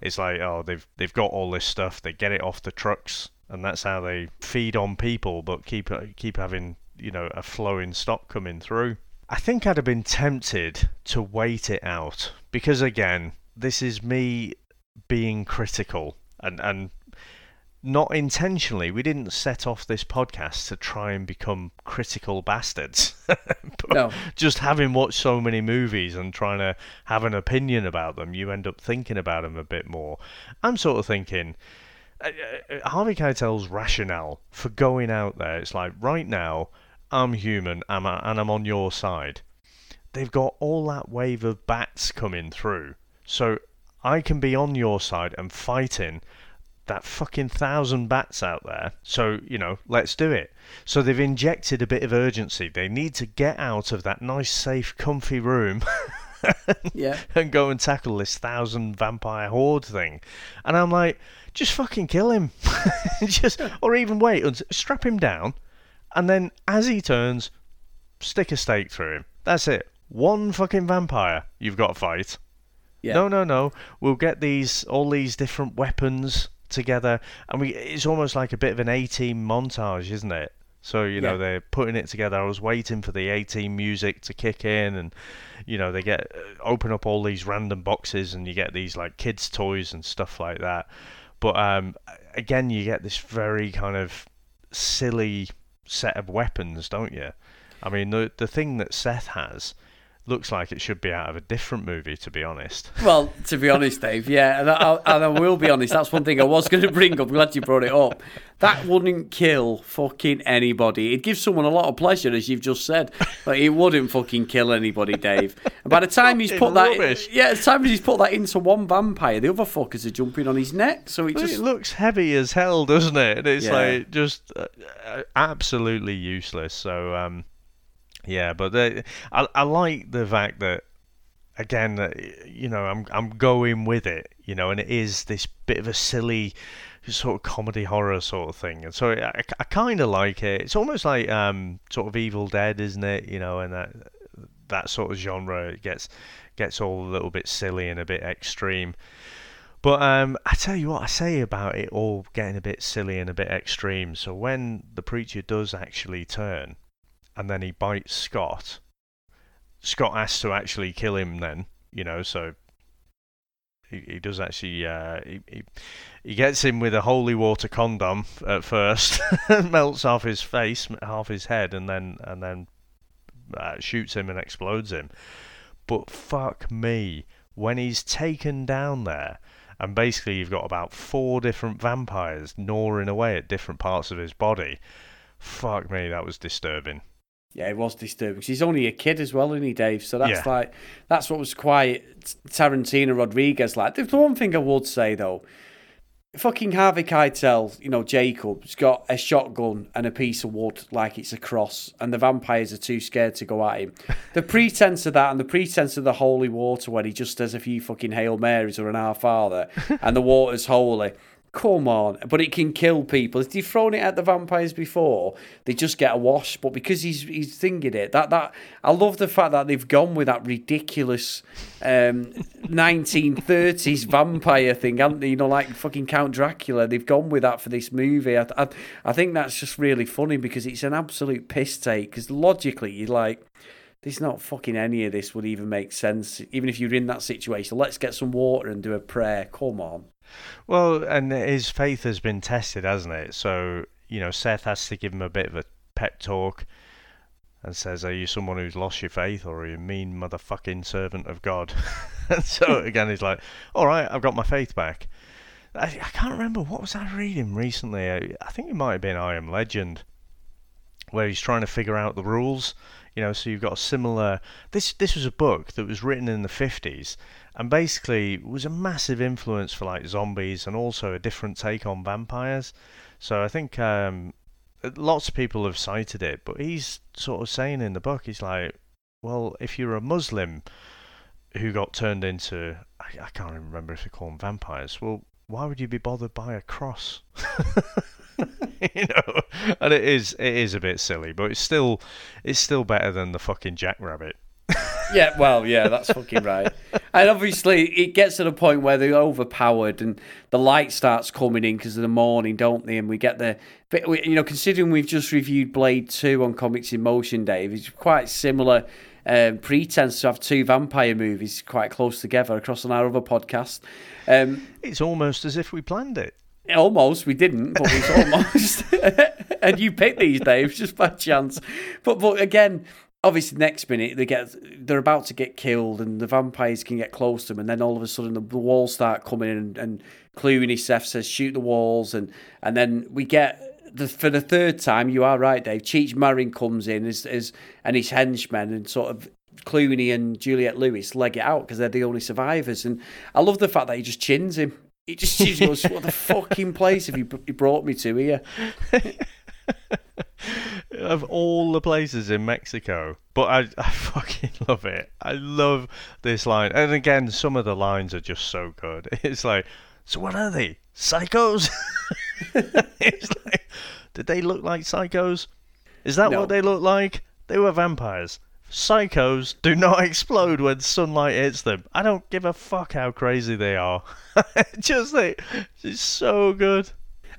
Speaker 6: It's like oh they've they've got all this stuff. They get it off the trucks and that's how they feed on people, but keep keep having you know a flowing stock coming through. I think I'd have been tempted to wait it out because again, this is me being critical and and not intentionally. We didn't set off this podcast to try and become critical bastards. (laughs)
Speaker 5: no.
Speaker 6: Just having watched so many movies and trying to have an opinion about them, you end up thinking about them a bit more. I'm sort of thinking, uh, uh, Uh, uh, uh, Harvey Keitel's rationale for going out there, it's like right now I'm human am I, and I'm on your side. They've got all that wave of bats coming through, so I can be on your side and fighting that fucking thousand bats out there. So, you know, let's do it. So they've injected a bit of urgency. They need to get out of that nice, safe, comfy room. (laughs)
Speaker 5: yeah.
Speaker 6: And go and tackle this thousand vampire horde thing. And I'm like, just fucking kill him. (laughs) just or even wait and strap him down, and then as he turns, stick a stake through him. That's it. One fucking vampire you've got to fight. Yeah. No, no, no. We'll get these all these different weapons together, and we. It's almost like a bit of an A-team montage, isn't it? So you know yeah. they're putting it together. I was waiting for the A-team music to kick in, and you know they get uh, open up all these random boxes, and you get these like kids' toys and stuff like that. But um, again, you get this very kind of silly set of weapons, don't you? I mean, the the thing that Seth has looks like it should be out of a different movie, to be honest. (laughs)
Speaker 5: Well, to be honest, Dave, yeah, and I, and I will be honest. That's one thing I was going to bring up. I'm glad you brought it up. That wouldn't kill fucking anybody. It'd give someone a lot of pleasure, as you've just said, but it wouldn't fucking kill anybody, Dave. And by the time he's put that, rubbish. yeah, the time he's put that into one vampire, the other fuckers are jumping on his neck. So it just
Speaker 6: it looks heavy as hell, doesn't it? It's yeah. like just uh, uh absolutely useless. So. um yeah, but the, I I like the fact that again, you know, I'm I'm going with it, you know, and it is this bit of a silly sort of comedy horror sort of thing, and so I, I kind of like it. It's almost like um sort of Evil Dead, isn't it? You know, and that that sort of genre gets gets all a little bit silly and a bit extreme. But um, I tell you what, I say about it all getting a bit silly and a bit extreme. So when the preacher does actually turn, and then he bites Scott. Scott has to actually kill him then, you know, so he, he does actually uh, he, he he gets him with a holy water condom at first, (laughs) melts off his face, half his head, and then and then uh, shoots him and explodes him. But fuck me, when he's taken down there, and basically you've got about four different vampires gnawing away at different parts of his body. Fuck me, that was disturbing.
Speaker 5: Yeah, it was disturbing. 'cause he's only a kid as well, isn't he, Dave? So that's
Speaker 6: Yeah.
Speaker 5: like that's what was quite Tarantino Rodriguez like. The one thing I would say though, fucking Harvey Keitel, you know, Jacob's got a shotgun and a piece of wood like it's a cross, and the vampires are too scared to go at him. The pretense of that and the pretense of the holy water when he just does a few fucking Hail Marys or an Our Father and the water's holy. Come on, but it can kill people. If you've thrown it at the vampires before, they just get a wash. But because he's he's thinking it, that that I love the fact that they've gone with that ridiculous um, (laughs) 1930s vampire thing, haven't they? You know, like fucking Count Dracula. They've gone with that for this movie. I I, I think that's just really funny because it's an absolute piss take. Because logically, you're like. There's not fucking any of this would even make sense, even if you're in that situation. Let's get some water and do a prayer. Come on.
Speaker 6: Well, and his faith has been tested, hasn't it? So, you know, Seth has to give him a bit of a pep talk and says, Are you someone who's lost your faith or are you a mean motherfucking servant of God? (laughs) and so, (laughs) again, he's like, All right, I've got my faith back. I, I can't remember. What was I reading recently? I, I think it might have been I Am Legend, where he's trying to figure out the rules. You know, so you've got a similar. This this was a book that was written in the fifties, and basically was a massive influence for like zombies and also a different take on vampires. So I think um, lots of people have cited it, but he's sort of saying in the book, he's like, well, if you're a Muslim who got turned into, I, I can't even remember if they call them vampires. Well, why would you be bothered by a cross? (laughs) you know, and it is it is a bit silly, but it's still it's still better than the fucking jackrabbit.
Speaker 5: Yeah, well, yeah, that's fucking right. And obviously, it gets to the point where they're overpowered, and the light starts coming in because of the morning, don't they? And we get the, but we- you know, considering we've just reviewed Blade Two on Comics in Motion, Dave, it's quite similar um, pretense to have two vampire movies quite close together across on our other podcast. Um,
Speaker 6: It's almost as if we planned it.
Speaker 5: Almost, we didn't, but it's almost. (laughs) and you picked these, Dave, just by chance. But but again, obviously, next minute they get they're about to get killed, and the vampires can get close to them, and then all of a sudden the, the walls start coming in, and, and Clooney Seth says shoot the walls, and and then we get. The, for the third time, you are right, Dave. Cheech Marin comes in as, as and his henchmen, and sort of Clooney and Juliette Lewis leg it out because they're the only survivors. And I love the fact that he just chins him. He just, just goes, "What the (laughs) fucking place have you, you brought me to here?" (laughs) (laughs)
Speaker 6: of all the places in Mexico. But I, I fucking (laughs) love it. I love this line. And again, some of the lines are just so good. (laughs) It's like, so what are they? Psychos? it's like, did they look like psychos? Is that
Speaker 5: No.
Speaker 6: what they look like? They were vampires. Psychos do not explode when sunlight hits them. I don't give a fuck how crazy they are. just like, it's so good.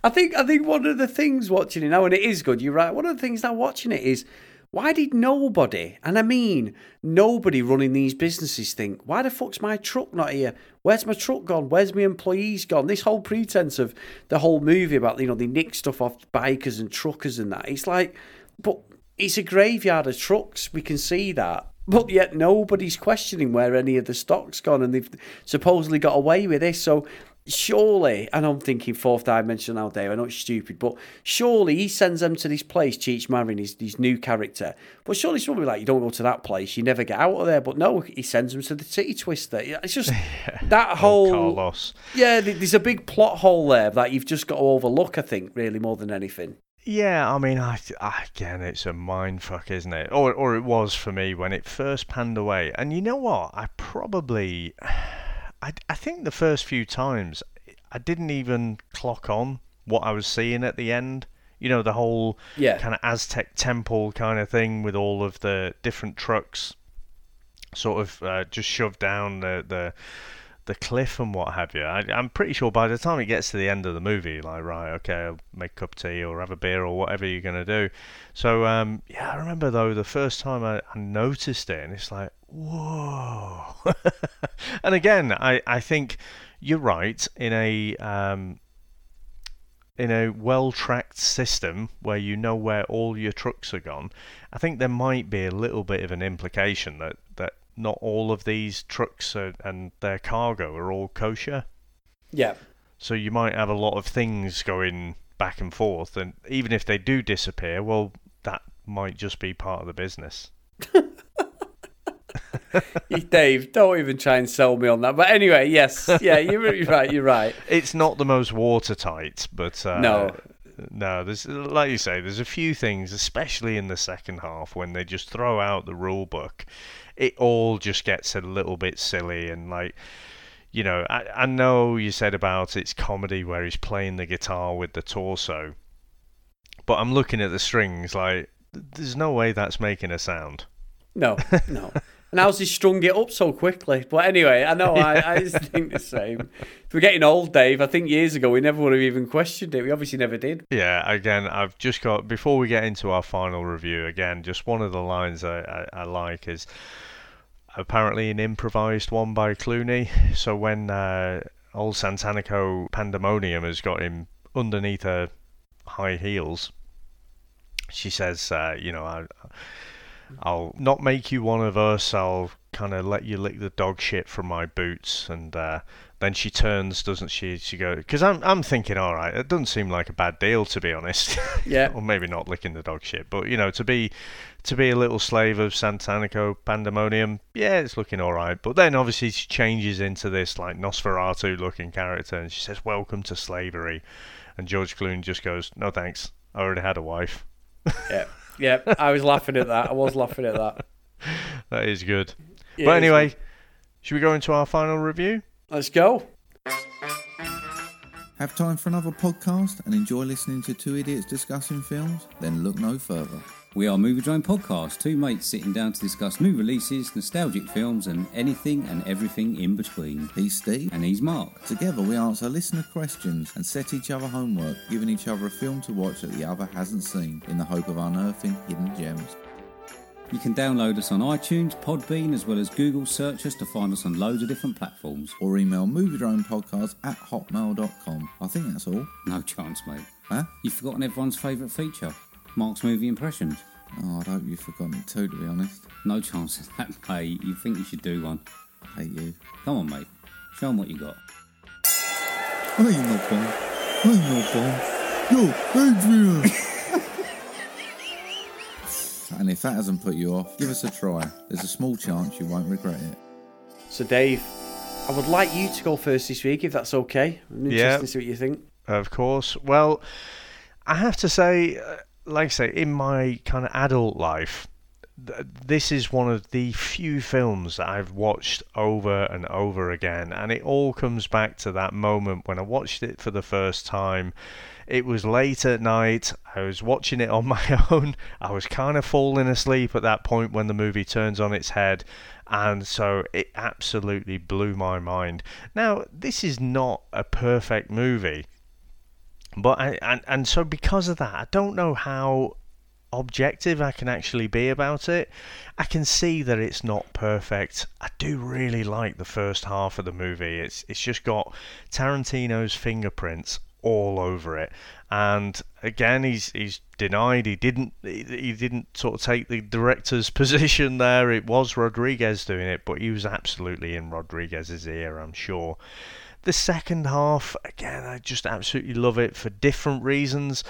Speaker 5: I think I think one of the things watching it now, and it is good. You're right. One of the things now watching it is why did nobody, and I mean nobody running these businesses, think why the fuck's my truck not here? Where's my truck gone? Where's my employees gone? This whole pretense of the whole movie about you know they nick stuff off bikers and truckers and that. It's like, but it's a graveyard of trucks. We can see that. But yet nobody's questioning where any of the stock's gone, and they've supposedly got away with this. So surely, and I'm thinking fourth dimension now, Dave. I know it's stupid, but surely he sends them to this place, Cheech Marin, his, his new character. But surely someone will be like, you don't go to that place, you never get out of there. But no, he sends them to the Titty Twister. It's just (laughs) that whole.
Speaker 6: Carlos.
Speaker 5: Yeah, there's a big plot hole there that you've just got to overlook, I think, really, more than anything.
Speaker 6: Yeah, I mean, I, I- again, it's a mind fuck, isn't it? Or, or it was for me when it first panned away. And you know what? I probably, I, I think the first few times, I didn't even clock on what I was seeing at the end. You know, the whole
Speaker 5: Yeah.
Speaker 6: kind of Aztec temple kind of thing with all of the different trucks, sort of uh, just shoved down the the the cliff and what have you. I, I'm pretty sure by the time it gets to the end of the movie, like right, okay, I'll make a cup of tea or have a beer or whatever you're gonna do. So um, yeah, I remember though the first time I, I noticed it, and it's like whoa. (laughs) and again, I I think you're right in a um, in a well tracked system where you know where all your trucks are gone, I think there might be a little bit of an implication that not all of these trucks are, and their cargo are all kosher.
Speaker 5: Yeah.
Speaker 6: So you might have a lot of things going back and forth, and even if they do disappear, well, that might just be part of the business. (laughs)
Speaker 5: Dave, don't even try and sell me on that. But anyway, yes, yeah, you're, you're (laughs) right. You're right.
Speaker 6: It's not the most watertight, but uh,
Speaker 5: No.
Speaker 6: no. There's like you say, there's a few things, especially in the second half, when they just throw out the rule book. It all just gets a little bit silly and like. You know, I, I know you said about it's comedy where he's playing the guitar with the torso, but I'm looking at the strings like there's no way that's making a sound.
Speaker 5: No, (laughs) no. And how's he strung it up so quickly? But anyway, I know I, I just (laughs) think the same. We're getting old, Dave. I think years ago we never would have even questioned it. We obviously never did.
Speaker 6: Yeah, again, I've just got before we get into our final review. Again, just one of the lines I, I, I like is apparently an improvised one by Clooney. So when uh, old Santanico Pandemonium has got him underneath her high heels, she says, uh, "You know, I, I'll not make you one of us. I'll kind of let you lick the dog shit from my boots." And uh, then she turns, doesn't she? She goes, "Because I'm, I'm thinking, all right, it doesn't seem like a bad deal to be honest. (laughs)
Speaker 5: Yeah.
Speaker 6: or maybe not licking the dog shit, but you know, to be, to be a little slave of Santanico Pandemonium, yeah, it's looking all right. But then obviously she changes into this like Nosferatu-looking character, and she says, "Welcome to slavery," and George Clooney just goes, "No thanks, I already had a wife."
Speaker 5: Yeah, (laughs) yeah. I was laughing at that. I was laughing at that. (laughs)
Speaker 6: That is good.
Speaker 5: Yeah,
Speaker 6: but
Speaker 5: it's
Speaker 6: anyway, should we go into our final review?
Speaker 5: Let's go.
Speaker 9: Have time for another podcast and enjoy listening to two idiots discussing films? Then look no further.
Speaker 10: We are Movie Drone Podcast, two mates sitting down to discuss new releases, nostalgic films, and anything and everything in between.
Speaker 9: He's Steve.
Speaker 10: And he's Mark.
Speaker 9: Together we answer listener questions and set each other homework, giving each other a film to watch that the other hasn't seen, in the hope of unearthing hidden gems.
Speaker 10: You can download us on iTunes, Podbean, as well as Google Search us to find us on loads of different platforms.
Speaker 9: Or email moviedronepodcast at hotmail.com. I think that's all.
Speaker 10: No chance, mate.
Speaker 9: Huh?
Speaker 10: You've forgotten everyone's favourite feature Mark's movie impressions.
Speaker 9: Oh, I'd hope you've forgotten it too, to be honest.
Speaker 10: No chance of (laughs) that, mate. You think you should do one?
Speaker 9: Hate you.
Speaker 10: Come on, mate. Show 'em what you got.
Speaker 9: I ain't no bomb. I ain't no bomb. Yo, Adrian! and if that hasn't put you off, give us a try. There's a small chance you won't regret it.
Speaker 5: So, Dave, I would like you to go first this week, if that's okay. I'm interested
Speaker 6: Yeah.
Speaker 5: to see what you think.
Speaker 6: Of course. Well, I have to say, uh, like I say, in my kind of adult life, th- this is one of the few films that I've watched over and over again, and it all comes back to that moment when I watched it for the first time. It was late at night. I was watching it on (laughs) my own. I was kind of falling asleep at that point when the movie turns on its head, and so it absolutely blew my mind. Now, this is not a perfect movie. But I, and and so because of that, I don't know how objective I can actually be about it. I can see that it's not perfect. I do really like the first half of the movie. It's it's just got Tarantino's fingerprints all over it. And again, he's he's denied he didn't he, he didn't sort of take the director's (laughs) position there. It was Rodriguez doing it, but he was absolutely in Rodriguez's ear, I'm sure. The second half, again, I just absolutely love it for different reasons.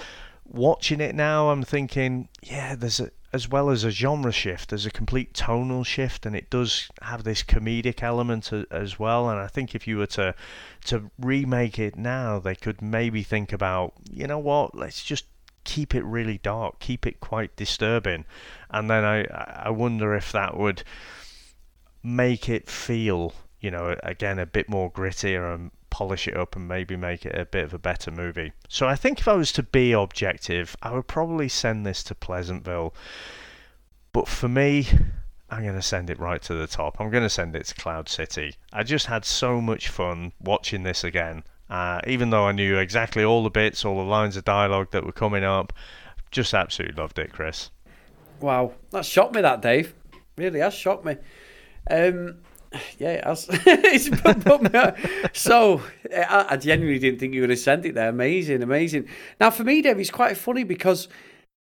Speaker 6: Watching it now, I'm thinking, yeah, there's a, as well as a genre shift, there's a complete tonal shift, and it does have this comedic element as well. And I think if you were to to remake it now, they could maybe think about, you know what, let's just keep it really dark, keep it quite disturbing, and then I I wonder if that would make it feel, you know, again a bit more grittier and polish it up and maybe make it a bit of a better movie. So I think if I was to be objective, I would probably send this to Pleasantville. But for me, I'm going to send it right to the top. I'm going to send it to Cloud City. I just had so much fun watching this again. Uh, even though I knew exactly all the bits, all the lines of dialogue that were coming up, just absolutely loved it, Chris.
Speaker 5: Wow, that shocked me, that Dave. Really has shocked me. Um, yeah, it has. (laughs) it's put, put me. So I, I genuinely didn't think you would have sent it there. Amazing, amazing. Now for me, Dave, it's quite funny because,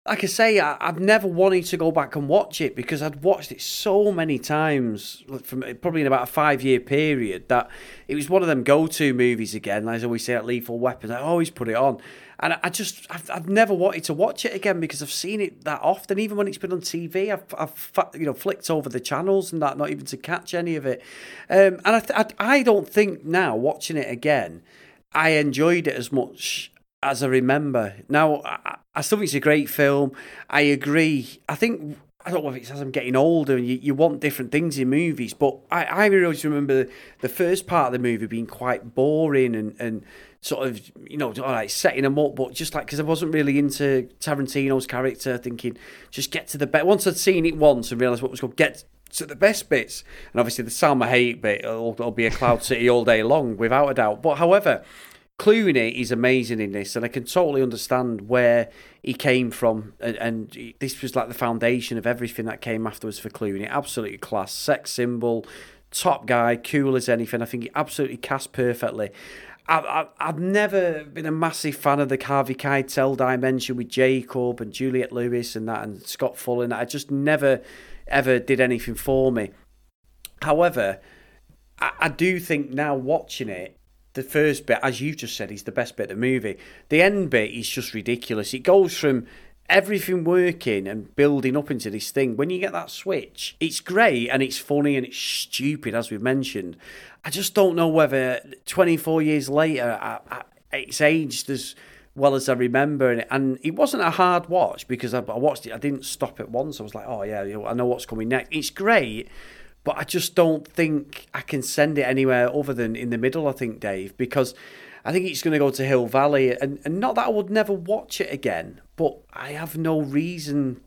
Speaker 5: like I say, I, I've never wanted to go back and watch it because I'd watched it so many times, from probably in about a five-year period, that it was one of them go-to movies again. As I always say, at Lethal Weapon, I always put it on. And I just, I've, I've never wanted to watch it again because I've seen it that often. Even when it's been on TV, I've, I've you know, flicked over the channels and that, not even to catch any of it. Um, and I, th- I, I don't think now, watching it again, I enjoyed it as much as I remember. Now, I, I still think it's a great film. I agree. I think I don't know if it's as I'm getting older and you, you want different things in movies, but I, I always remember the, the first part of the movie being quite boring and, and sort of, you know, all right, setting them up, but just like, because I wasn't really into Tarantino's character, thinking, just get to the best. Once I'd seen it once and realised what was going to get to the best bits, and obviously the Salma Hayek bit will, will be a Cloud City all day long, without a doubt. But however, Clooney is amazing in this, and I can totally understand where he came from. And, and, this was like the foundation of everything that came afterwards for Clooney. Absolutely class, sex symbol, top guy, cool as anything. I think he absolutely cast perfectly. I, have never been a massive fan of the Harvey Keitel dimension with Jacob and Juliette Lewis and that and Scott Fuller. I just never ever did anything for me. However, I, I do think now watching it, the first bit, as you've just said, is the best bit of the movie. The end bit is just ridiculous. It goes from everything working and building up into this thing. When you get that switch, it's great and it's funny and it's stupid, as we've mentioned. I just don't know whether 24 years later I, I, it's aged as well as I remember. And, and it wasn't a hard watch because I, I, watched it. I didn't stop it once. I was like, oh, yeah, I know what's coming next. It's great, but I just don't think I can send it anywhere other than in the middle, I think, Dave, because I think it's going to go to Hill Valley. And, and not that I would never watch it again, but I have no reason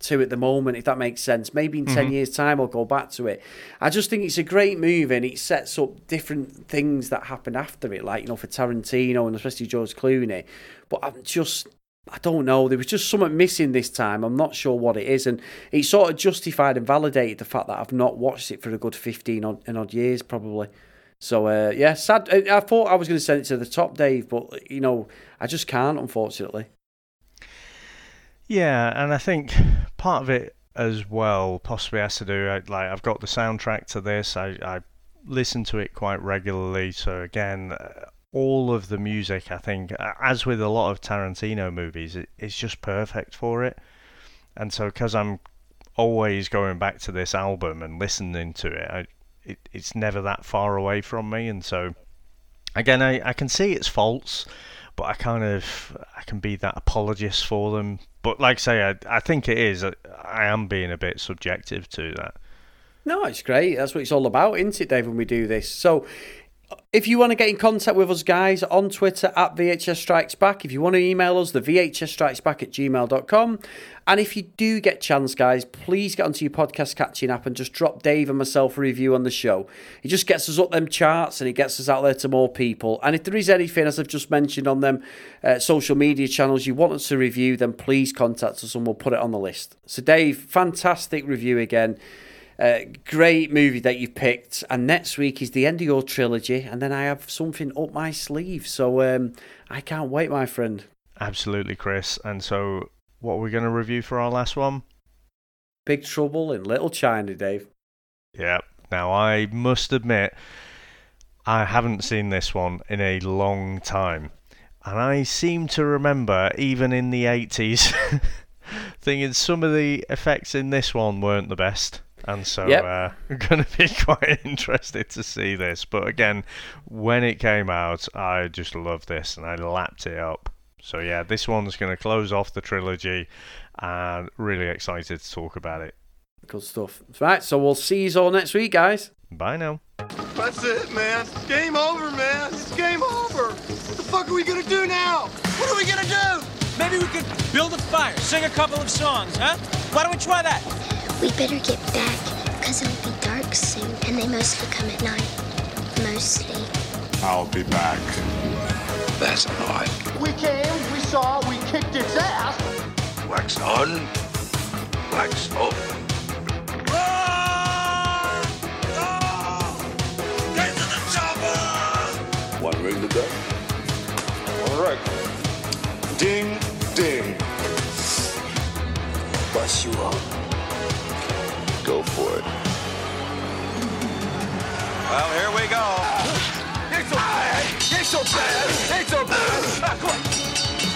Speaker 5: to at the moment, if that makes sense. Maybe in mm-hmm. 10 years' time I'll go back to it. I just think it's a great movie and it sets up different things that happen after it, like, you know, for Tarantino and especially George Clooney. But I'm just. I don't know. There was just something missing this time. I'm not sure what it is, and it sort of justified and validated the fact that I've not watched it for a good fifteen odd, and odd years, probably. So uh, yeah, sad. I thought I was going to send it to the top, Dave, but you know, I just can't, unfortunately.
Speaker 6: Yeah, and I think part of it as well possibly has to do like I've got the soundtrack to this. I, I listen to it quite regularly, so again, uh, all of the music I think, as with a lot of Tarantino movies, it, it's just perfect for it. And so because I'm always going back to this album and listening to it, I, it it's never that far away from me, and so again I, I can see its faults but I kind of I can be that apologist for them. But like I say, I, I think it is. I am being a bit subjective to that.
Speaker 5: No, it's great. That's what it's all about, isn't it, Dave, when we do this? So if you want to get in contact with us, guys, on Twitter at VHS Strikes Back. If you want to email us, the VHS Strikes Back at gmail.com. And if you do get chance, guys, please get onto your podcast catching app and just drop Dave and myself a review on the show. It just gets us up them charts and it gets us out there to more people. And if there is anything, as I've just mentioned on them uh, social media channels you want us to review, then please contact us and we'll put it on the list. So, Dave, fantastic review again. Uh, great movie that you've picked. And next week is the end of your trilogy, and then I have something up my sleeve. So um, I can't wait, my friend.
Speaker 6: Absolutely, Chris. And so, what are we going to review for our last one?
Speaker 5: Big Trouble in Little China, Dave.
Speaker 6: Yeah. Now, I must admit, I haven't seen this one in a long time. And I seem to remember, even in the 80s, (laughs) thinking some of the effects in this one weren't the best and so yep. uh, I'm going to be quite (laughs) interested to see this. But again, when it came out, I just loved this and I lapped it up. So yeah, this one's going to close off the trilogy, and really excited to talk about it.
Speaker 5: Good stuff. Right, so we'll see you all next week, guys.
Speaker 6: Bye now.
Speaker 11: That's it, man. Game over, man. It's game over. What the fuck are we gonna do now? What are we gonna do?
Speaker 12: Maybe we could build a fire, sing a couple of songs, huh? Why don't we try that? We better get back, because it'll be dark soon, and they mostly come at night. Mostly.
Speaker 13: I'll be back.
Speaker 4: That's odd.
Speaker 11: We came, we saw, we kicked its ass.
Speaker 4: Wax on, wax off. One ring to go.
Speaker 13: All right. Ding, ding.
Speaker 4: Bust you up. Go for it.
Speaker 11: Well, here we go. Ain't so bad. Ain't so bad. Ain't so bad. Ah, come on.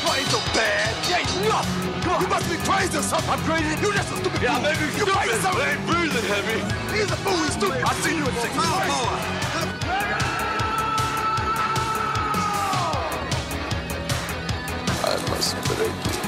Speaker 11: Come on, ain't so bad. You ain't nothing. Come on. You must be crazy or something. I'm crazy. You just a stupid yeah, fool. Yeah, maybe you crazy something. I ain't breathing heavy. He's a fool. He's stupid. I see you in six months.
Speaker 4: I must break you.